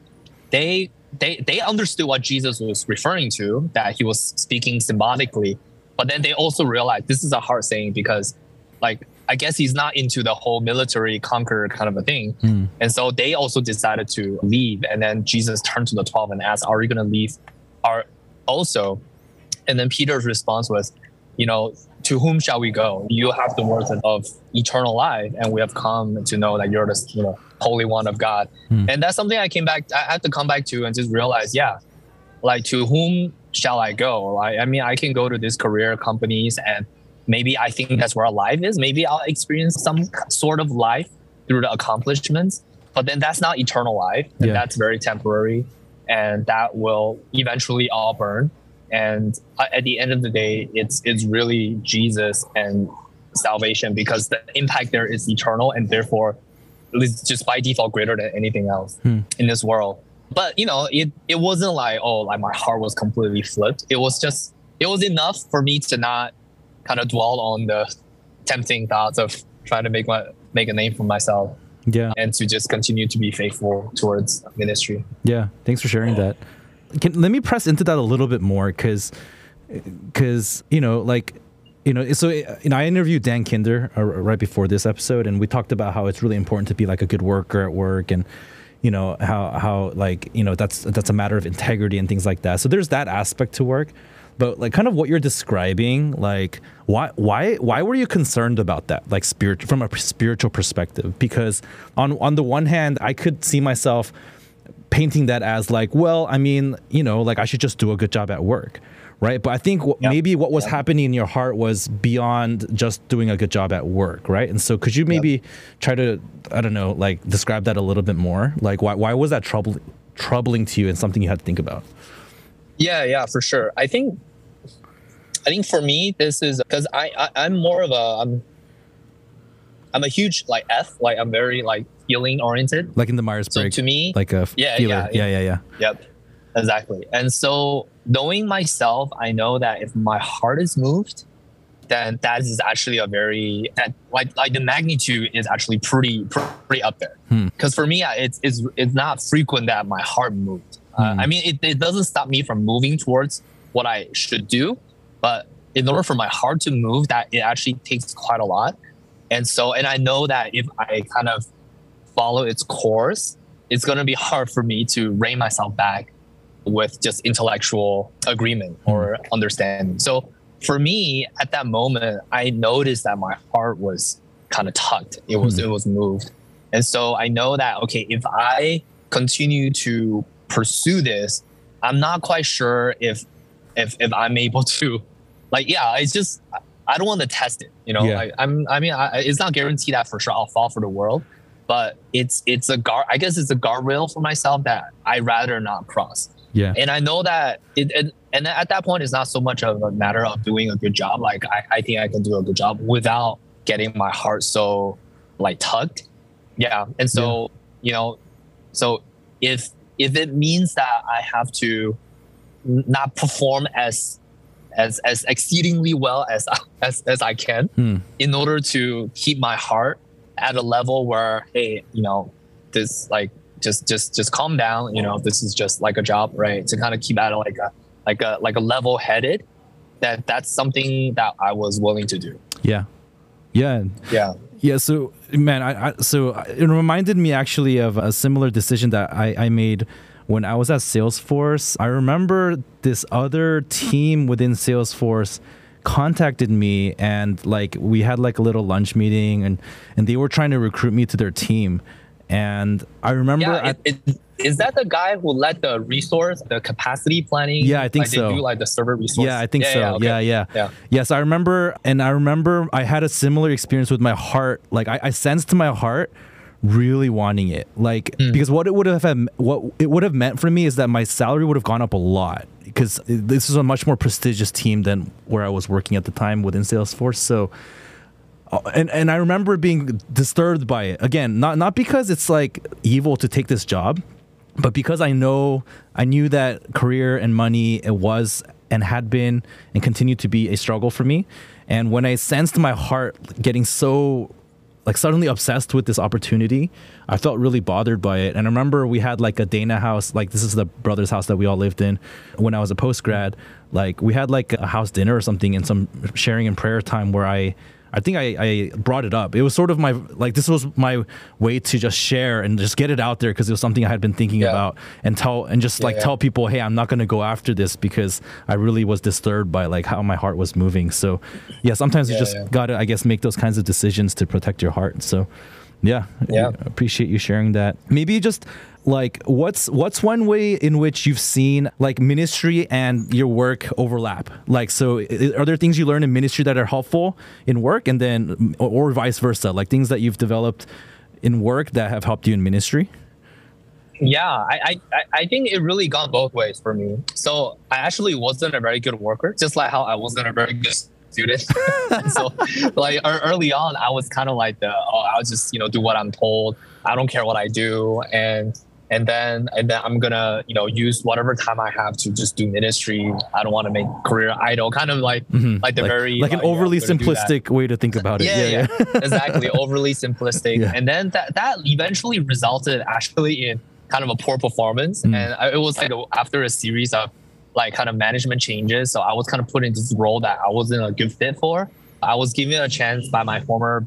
they they they understood what Jesus was referring to, that he was speaking symbolically. But then they also realized this is a hard saying because, like, I guess he's not into the whole military conqueror kind of a thing. Hmm. And so they also decided to leave. And then Jesus turned to the 12 and asked, Are you going to leave? Are also? And then Peter's response was, You know, to whom shall we go? You have the words of eternal life, and we have come to know that you're the you know, Holy One of God. Hmm. And that's something I came back, I had to come back to and just realize, yeah, like to whom shall I go? Like, I mean, I can go to these career companies and maybe I think that's where our life is. Maybe I'll experience some sort of life through the accomplishments, but then that's not eternal life. And Yeah. that's very temporary and that will eventually all burn. And uh, at the end of the day, it's it's really Jesus and salvation because the impact there is eternal and therefore it's just by default greater than anything else Hmm. in this world. But you know, it it wasn't like oh, like my heart was completely flipped. It was just it was enough for me to not kind of dwell on the tempting thoughts of trying to make my make a name for myself Yeah. and to just continue to be faithful towards ministry. Yeah, thanks for sharing that. Can, let me press into that a little bit more because, because you know, like, you know, so you know, I interviewed Dan Kinder uh, right before this episode, and we talked about how it's really important to be like a good worker at work, and you know how how like you know that's that's a matter of integrity and things like that. So there's that aspect to work. But like kind of what you're describing, like why why why were you concerned about that, like spirit from a spiritual perspective? Because on on the one hand, I could see myself painting that as like, well, I mean, you know, like I should just do a good job at work, right? But I think Yep. maybe what was Yep. happening in your heart was beyond just doing a good job at work, right? And so, could you maybe try to, I don't know, like describe that a little bit more? Like, why why was that trouble troubling to you and something you had to think about? Yeah, yeah, for sure. I think, I think for me, this is because I, I I'm more of a I'm, I'm a huge like F, like I'm very like feeling oriented. Like in the Myers So Briggs, to me, like a Yeah, feeler. yeah, yeah, yeah, yeah. Yep, exactly. And so knowing myself, I know that if my heart is moved, then that is actually a very that like like the magnitude is actually pretty pretty up there. Hmm. Because for me, it's it's it's not frequent that my heart moved. Uh, Hmm. I mean, it, it doesn't stop me from moving towards what I should do, but in order for my heart to move, that it actually takes quite a lot. And so, and I know that if I kind of follow its course, it's going to be hard for me to rein myself back with just intellectual agreement or understanding. So for me, at that moment, I noticed that my heart was kind of tucked. It was Hmm. it was moved, and so I know that okay, if I continue to pursue this, I'm not quite sure if if if I'm able to, like, yeah, it's just I don't want to test it. You know, Yeah. like, I'm I mean, I, it's not guaranteed that for sure I'll fall for the world, but it's it's a guard. I guess it's a guardrail for myself that I rather not cross. Yeah. And I know that it, it and at that point it's not so much of a matter of doing a good job. Like I, I think I can do a good job without getting my heart so like tugged. Yeah. And so, you know, so if if it means that I have to not perform as as as exceedingly well as as as I can Hmm. in order to keep my heart at a level where hey, you know, this like just just just calm down, you know, this is just like a job, right? To kind of keep at like a like a like a level headed that that's something that I was willing to do. Yeah. Yeah. Yeah. Yeah, so man, I, I so it reminded me actually of a similar decision that I, I made when I was at Salesforce. I remember this other team within Salesforce contacted me and like we had like a little lunch meeting and and they were trying to recruit me to their team and i remember Yeah, I- it, it, is that the guy who led the resource, the capacity planning? Yeah, I think like so. They do like the server resource. Yeah, I think so. okay. Yeah, yeah, Yeah. Yes, I remember, and I remember I had a similar experience with my heart. Like I, I sensed my heart really wanting it. Like Hmm. because what it would have what it would have meant for me is that my salary would have gone up a lot because this is a much more prestigious team than where I was working at the time within Salesforce. So. Uh, And, and I remember being disturbed by it again, not not because it's like evil to take this job, but because I know I knew that career and money it was and had been and continued to be a struggle for me. And when I sensed my heart getting so like suddenly obsessed with this opportunity, I felt really bothered by it. And I remember we had like a Dana house, like this is the brother's house that we all lived in when I was a post grad. Like we had like a house dinner or something and some sharing and prayer time where I I think I, I brought it up. It was sort of my like this was my way to just share and just get it out there because it was something I had been thinking Yeah. about and tell and just like yeah. tell people, hey, I'm not going to go after this because I really was disturbed by like how my heart was moving. So yeah, sometimes you just yeah. gotta I guess make those kinds of decisions to protect your heart. So yeah, Yeah. I appreciate you sharing that. Maybe just like what's what's one way in which you've seen like ministry and your work overlap like so are there things you learn in ministry that are helpful in work and then or, vice versa like things that you've developed in work that have helped you in ministry Yeah, I, I, I- I think it really gone both ways for me. So I actually wasn't a very good worker, just like how I wasn't a very good student. so like ear- early on, I was kind of like the oh, I'll just you know do what I'm told. I don't care what I do, and and then and then I'm gonna you know use whatever time I have to just do ministry. I don't want to make career idol. Kind of like Mhm. like the very like an uh, yeah, overly that. simplistic way to think about it Yeah, yeah, exactly. Overly simplistic, Yeah. and then that that eventually resulted actually in kind of a poor performance, Mm. and I, it was like a, after a series of like kind of management changes. So I was kind of put into this role that I wasn't a good fit for. I was given a chance by my former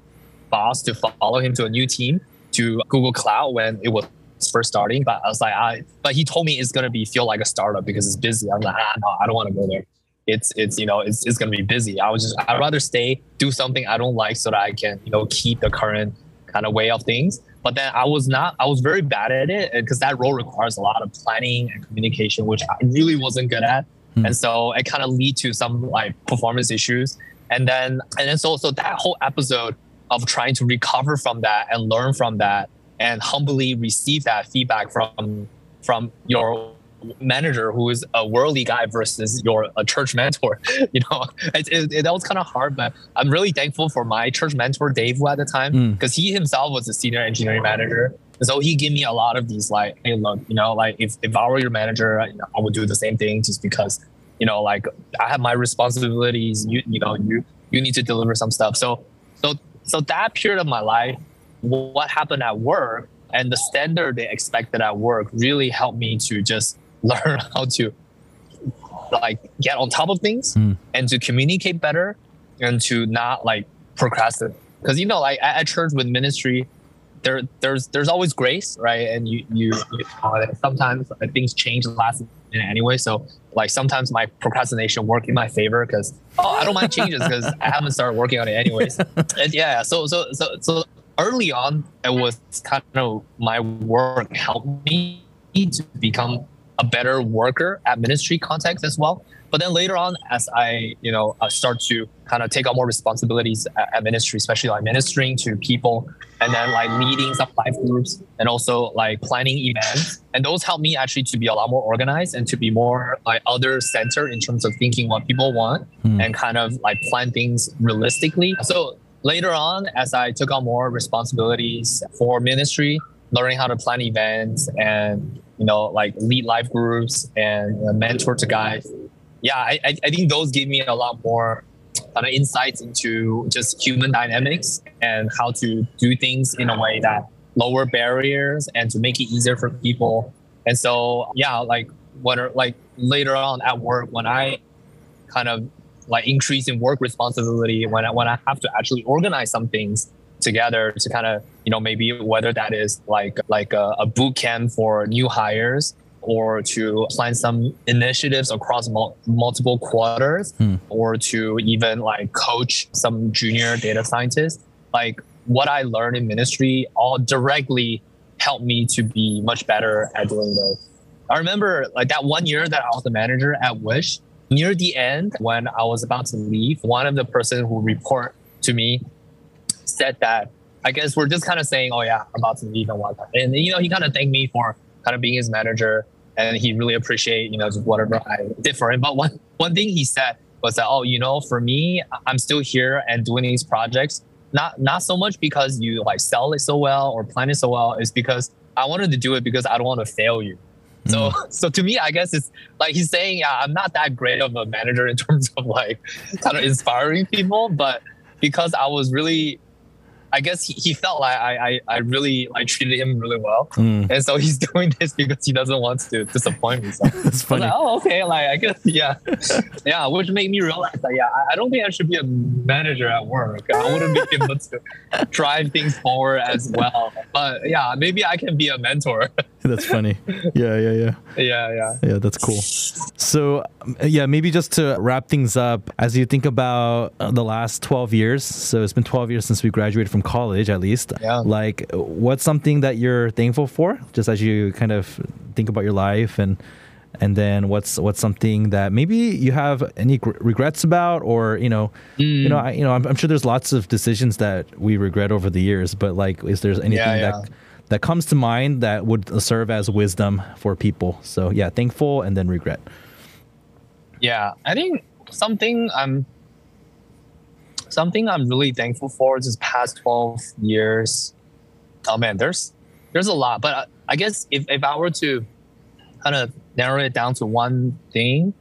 boss to follow him to a new team to Google Cloud when it was first starting. But I was like, I but he told me it's gonna be feel like a startup because it's busy. I'm like, ah, no, I don't want to go there it's it's you know it's, it's gonna be busy. I was just I'd rather stay do something I don't like so that I can you know keep the current kind of way of things. But then I was not I was very bad at it because that role requires a lot of planning and communication, which I really wasn't good at. Hmm. And so it kind of lead to some like performance issues. And then and then so so that whole episode of trying to recover from that and learn from that and humbly receive that feedback from from your manager who is a worldly guy versus your a church mentor you know? It, it, it- that was kind of hard but i'm really thankful for my church mentor dave at the time Mm. because he himself was a senior engineering manager. So he gave me a lot of these like hey look you know like if, if i were your manager you know, i would do the same thing just because you know like i have my responsibilities you you know you you need to deliver some stuff. So so so that period of my life what happened at work and the standard they expected at work really helped me to just learn how to like get on top of things Mm. and to communicate better and to not like procrastinate. Because you know like at, church with ministry there there's there's always grace right? And you you, you uh, sometimes things change last minute anyway. So like sometimes my procrastination work in my favor because oh i don't mind changes because i haven't started working on it anyways. And yeah so so so so early on it was kind of my work helped me to become a better worker at ministry context as well. But then later on as i you know uh, start to kind of take on more responsibilities at, at ministry especially like ministering to people and then like leading some life groups and also like planning events. And those help me actually to be a lot more organized and to be more like other centered in terms of thinking what people want Hmm. and kind of like plan things realistically. So later on as i took on more responsibilities for ministry learning how to plan events and you know like lead life groups and uh, mentor to guys yeah I, I think those gave me a lot more kind of insights into just human dynamics and how to do things in a way that lower barriers and to make it easier for people. And so yeah like when like later on at work when i kind of like increase in work responsibility when I, when I have to actually organize some things together to kind of you know maybe whether that is like like a, a boot camp for new hires or to plan some initiatives across mul- multiple quarters Hmm. or to even like coach some junior data scientists like what i learned in ministry all directly helped me to be much better at doing those i remember like that one year that i was the manager at wish near the end when i was about to leave one of the person who report to me said that I guess we're just kind of saying, oh yeah, I'm about to leave and whatnot. And you know, he kind of thanked me for kind of being his manager, and he really appreciate you know just whatever I did for him. But one one thing he said was that, oh, you know, for me, I'm still here and doing these projects, not not so much because you like sell it so well or plan it so well, it's because I wanted to do it because I don't want to fail you. Hmm. So, so to me, I guess it's like he's saying, yeah, I'm not that great of a manager in terms of like kind of inspiring people, but because I was really I guess he, he felt like I, I I really like treated him really well, Mm, and so he's doing this because he doesn't want to disappoint me. So I that's funny. like, oh, okay, like I guess, yeah, yeah, which made me realize that yeah, I- I don't think I should be a manager at work. I wouldn't be able to drive things forward as well. But yeah, maybe I can be a mentor. That's funny. Yeah, yeah, yeah. yeah, yeah. Yeah, that's cool. So, yeah, maybe just to wrap things up, as you think about uh, the last 12 years, so it's been 12 years since we graduated from college, at least. Yeah. Like, what's something that you're thankful for, just as you kind of think about your life, and and then what's what's something that maybe you have any gr- regrets about, or you know, you know, mm. I, you know, I'm, I'm sure there's lots of decisions that we regret over the years, but like, is there anything yeah. that that comes to mind that would serve as wisdom for people. So yeah, thankful and then regret. Yeah, I think something I'm something I'm really thankful for this past 12 years. Oh man, there's there's a lot, but I, I guess if, if I were to kind of narrow it down to one thing,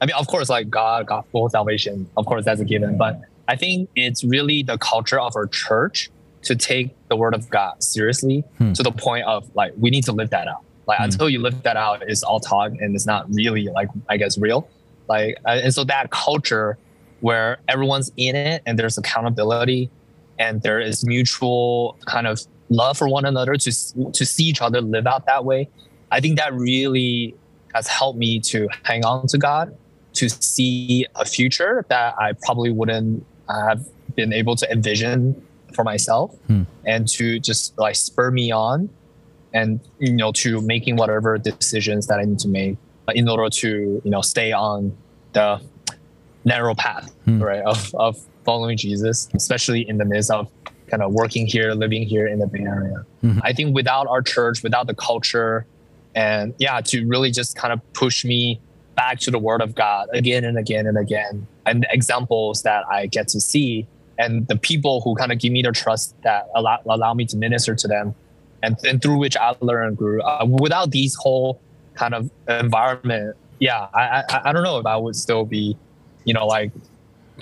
I mean, of course, like God, gospel, salvation, of course, that's a given. But I think it's really the culture of our church to take the word of God seriously Hmm. to the point of like we need to live that out. Like Hmm. until you live that out, it's all talk and it's not really like I guess real. Like uh, and so that culture where everyone's in it and there's accountability and there is mutual kind of love for one another to to see each other live out that way. I think that really has helped me to hang on to God, to see a future that I probably wouldn't have been able to envision for myself, Hmm. and to just like spur me on, and you know to making whatever decisions that I need to make in order to you know stay on the narrow path, Hmm. right, of of following Jesus, especially in the midst of kind of working here, living here in the Bay Area. Mhm. I think without our church, without the culture, and yeah, to really just kind of push me back to the Word of God again and again and again, and the examples that I get to see, and the people who kind of give me their trust that allow, allow me to minister to them, and, and through which I learn and grew. Uh, without these whole kind of environment, yeah, I, I I don't know if I would still be, you know, like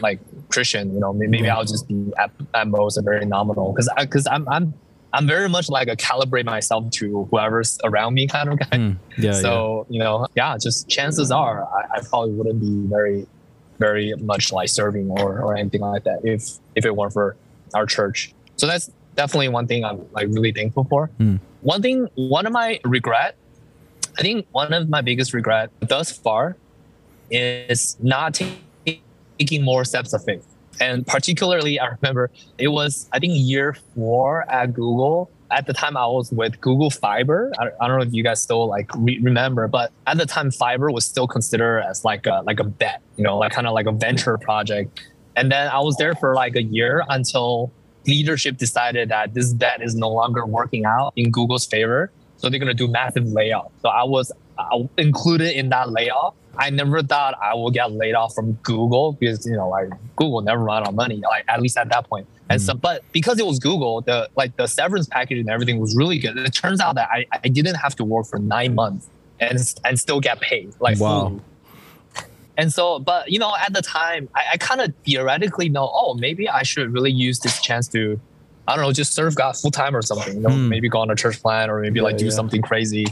like Christian. You know, may- maybe I'll just be at, at most a very nominal because because I'm I'm I'm very much like a calibrate myself to whoever's around me kind of guy. Hmm. Yeah. so you know, yeah, just chances are I, I probably wouldn't be very very much like serving or or anything like that if if it weren't for our church. So that's definitely one thing I'm like really thankful for. Hmm. One thing, one of my regret, I think one of my biggest regret thus far is not ta- taking more steps of faith. And particularly, I remember it was, I think, year four at Google. At the time, I was with Google Fiber. I, don't know if you guys still like re- remember, but at the time, Fiber was still considered as like a like a bet, you know, like kind of like a venture project. And then I was there for like a year until leadership decided that this bet is no longer working out in Google's favor. So they're gonna do massive layoff. So I was included in that layoff. I never thought I would get laid off from Google because you know like Google never run out of money, like at least at that point. And so, but because it was Google, the like the severance package and everything was really good. It turns out that I, I didn't have to work for nine months and and still get paid like Wow. fully. And so, but you know, at the time, I, I kind of theoretically know, oh, maybe I should really use this chance to, I don't know, just serve God full time or something. You know, Hmm. maybe go on a church plan or maybe Yeah, like do yeah. something crazy,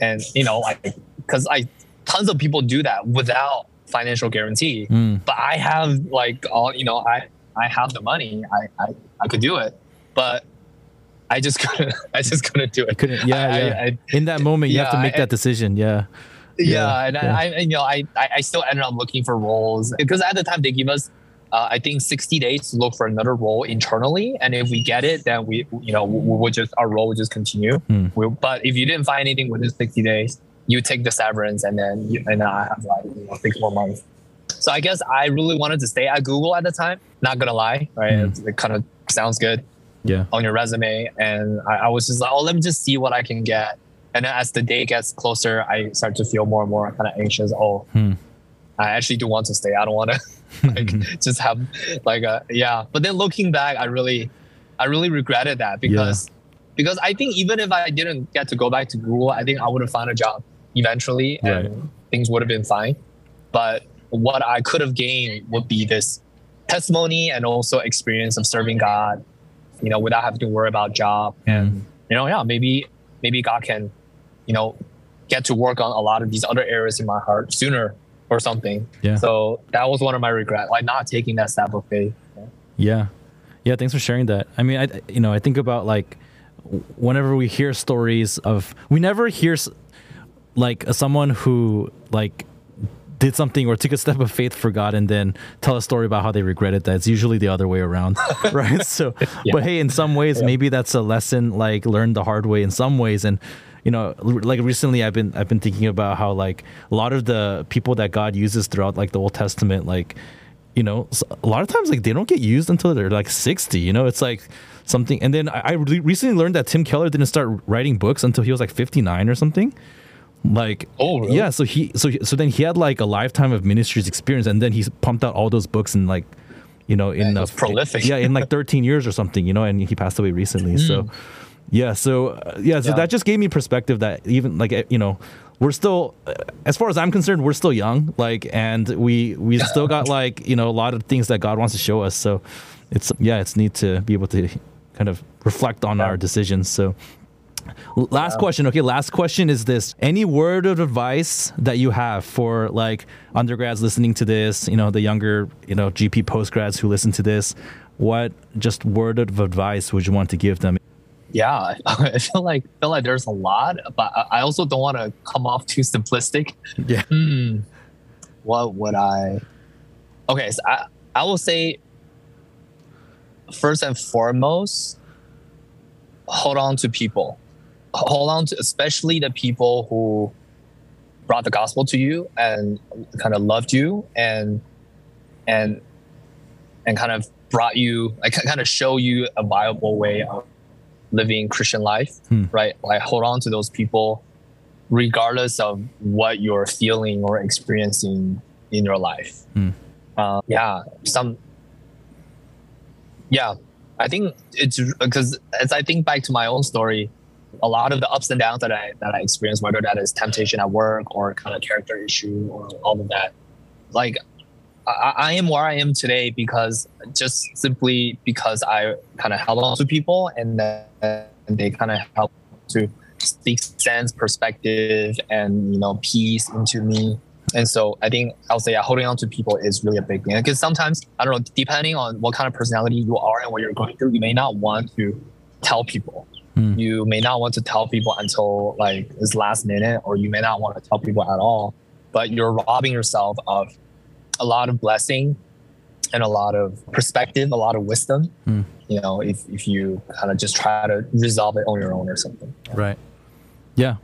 and you know, like because I tons of people do that without financial guarantee. Hmm. But I have like all you know, I I have the money, I I, I could do it, but I just couldn't. I just couldn't do it. Couldn't, yeah, I- yeah. I- In that moment, you have to make that decision. Yeah. yeah, Yeah, and yeah. I, I, you know, I, I still ended up looking for roles because at the time they give us, uh, I think, sixty days to look for another role internally, and if we get it, then we, you know, we, we would just our role would just continue. Hmm. We, but if you didn't find anything within sixty days, you take the severance, and then you, and then I have like you know, six more months. So I guess I really wanted to stay at Google at the time. Not gonna lie, right? Hmm. It, it kind of sounds good Yeah. on your resume and I, I was just like oh let me just see what i can get and then as the day gets closer i start to feel more and more kind of anxious oh Hmm. i actually do want to stay i don't want to like just have like a yeah but then looking back i really i really regretted that because because i think even if i didn't get to go back to google i think i would have found a job eventually and Right. things would have been fine but what i could have gained would be this testimony and also experience of serving god you know without having to worry about job and you know yeah maybe maybe god can you know get to work on a lot of these other areas in my heart sooner or something Yeah. so that was one of my regrets like not taking that step of faith Yeah. Yeah. Thanks for sharing that. I mean, I, you know, I think about like whenever we hear stories of, we never hear like uh, someone who like did something or took a step of faith for God and then tell a story about how they regretted that. It's usually the other way around, right? So, Yeah. but hey, in some ways, Yeah. maybe that's a lesson like learned the hard way in some ways. And, you know, like recently I've been, I've been thinking about how like a lot of the people that God uses throughout like the Old Testament, like, you know, a lot of times like they don't get used until they're like 60, you know, it's like something. And then I, I re- recently learned that Tim Keller didn't start writing books until he was like 59 or something. Like, Oh, really? yeah. So he, so, so then he had like a lifetime of ministries experience and then he pumped out all those books and like, you know, in he uh, prolific. Yeah. In like 13 years or something, you know, and he passed away recently. So, yeah. So, uh, yeah. So Hmm. Yeah. that just gave me perspective that even like, eh, you know, we're still, uh, as far as I'm concerned, we're still young. Like, and we, we still got like, you know, a lot of things that God wants to show us. So it's, yeah, it's neat to be able to kind of reflect on Yeah. our decisions. So, Last question. Okay, last question is this. Any word of advice that you have for like undergrads listening to this, you know, the younger, you know, GP postgrads who listen to this, what just word of advice would you want to give them? yeah i feel like feel like there's a lot but I- i also don't want to come off too simplistic Yeah. Hmm. what would i okay so i i will say first and foremost hold on to people hold on to especially the people who brought the gospel to you and kind of loved you and and and kind of brought you like kind of show you a viable way of living christian life Hmm. right like hold on to those people regardless of what you're feeling or experiencing in your life Hmm. uh, yeah some yeah i think it's because as i think back to my own story a lot of the ups and downs that i that i experienced whether that is temptation at work or kind of character issue or all of that like I, I am where I am today because just simply because I kind of held on to people and then they kind of helped to speak sense, perspective, and you know peace into me. And so I think I'll say yeah, holding on to people is really a big thing because sometimes I don't know, depending on what kind of personality you are and what you're going through, you may not want to tell people. Hmm. You may not want to tell people until like it's last minute, or you may not want to tell people at all. But you're robbing yourself of a lot of blessing and a lot of perspective, a lot of wisdom. Hmm. You know, if if you kind of just try to resolve it on your own or something. Right. Yeah.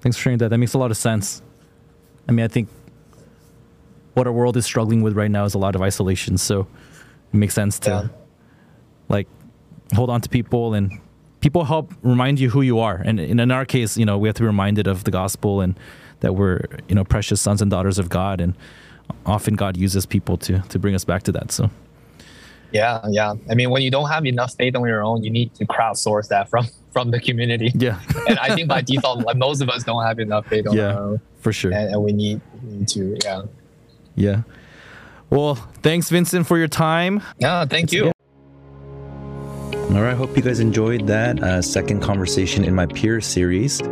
Thanks for sharing that. That makes a lot of sense. I mean, I think what our world is struggling with right now is a lot of isolation. So it makes sense to Yeah. like hold on to people and people help remind you who you are. And, in our case, you know, we have to be reminded of the gospel and that we're, you know, precious sons and daughters of God. And often God uses people to, to bring us back to that. So Yeah, yeah. I mean, when you don't have enough faith on your own, you need to crowdsource that from from the community. yeah, and I think by default, like most of us don't have enough faith on Yeah. our own, for sure. and, and we need, we need to. Yeah. Yeah. Well, thanks, Vincent, for your time. Yeah. Thank you. All right, hope you guys enjoyed that uh, second conversation in my peer series.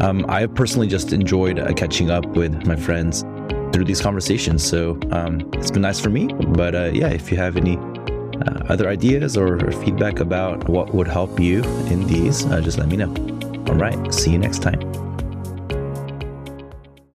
Um, I personally just enjoyed uh, catching up with my friends through these conversations. So um, it's been nice for me. But uh, yeah, if you have any uh, other ideas or, or, feedback about what would help you in these, uh, just let me know. All right, see you next time.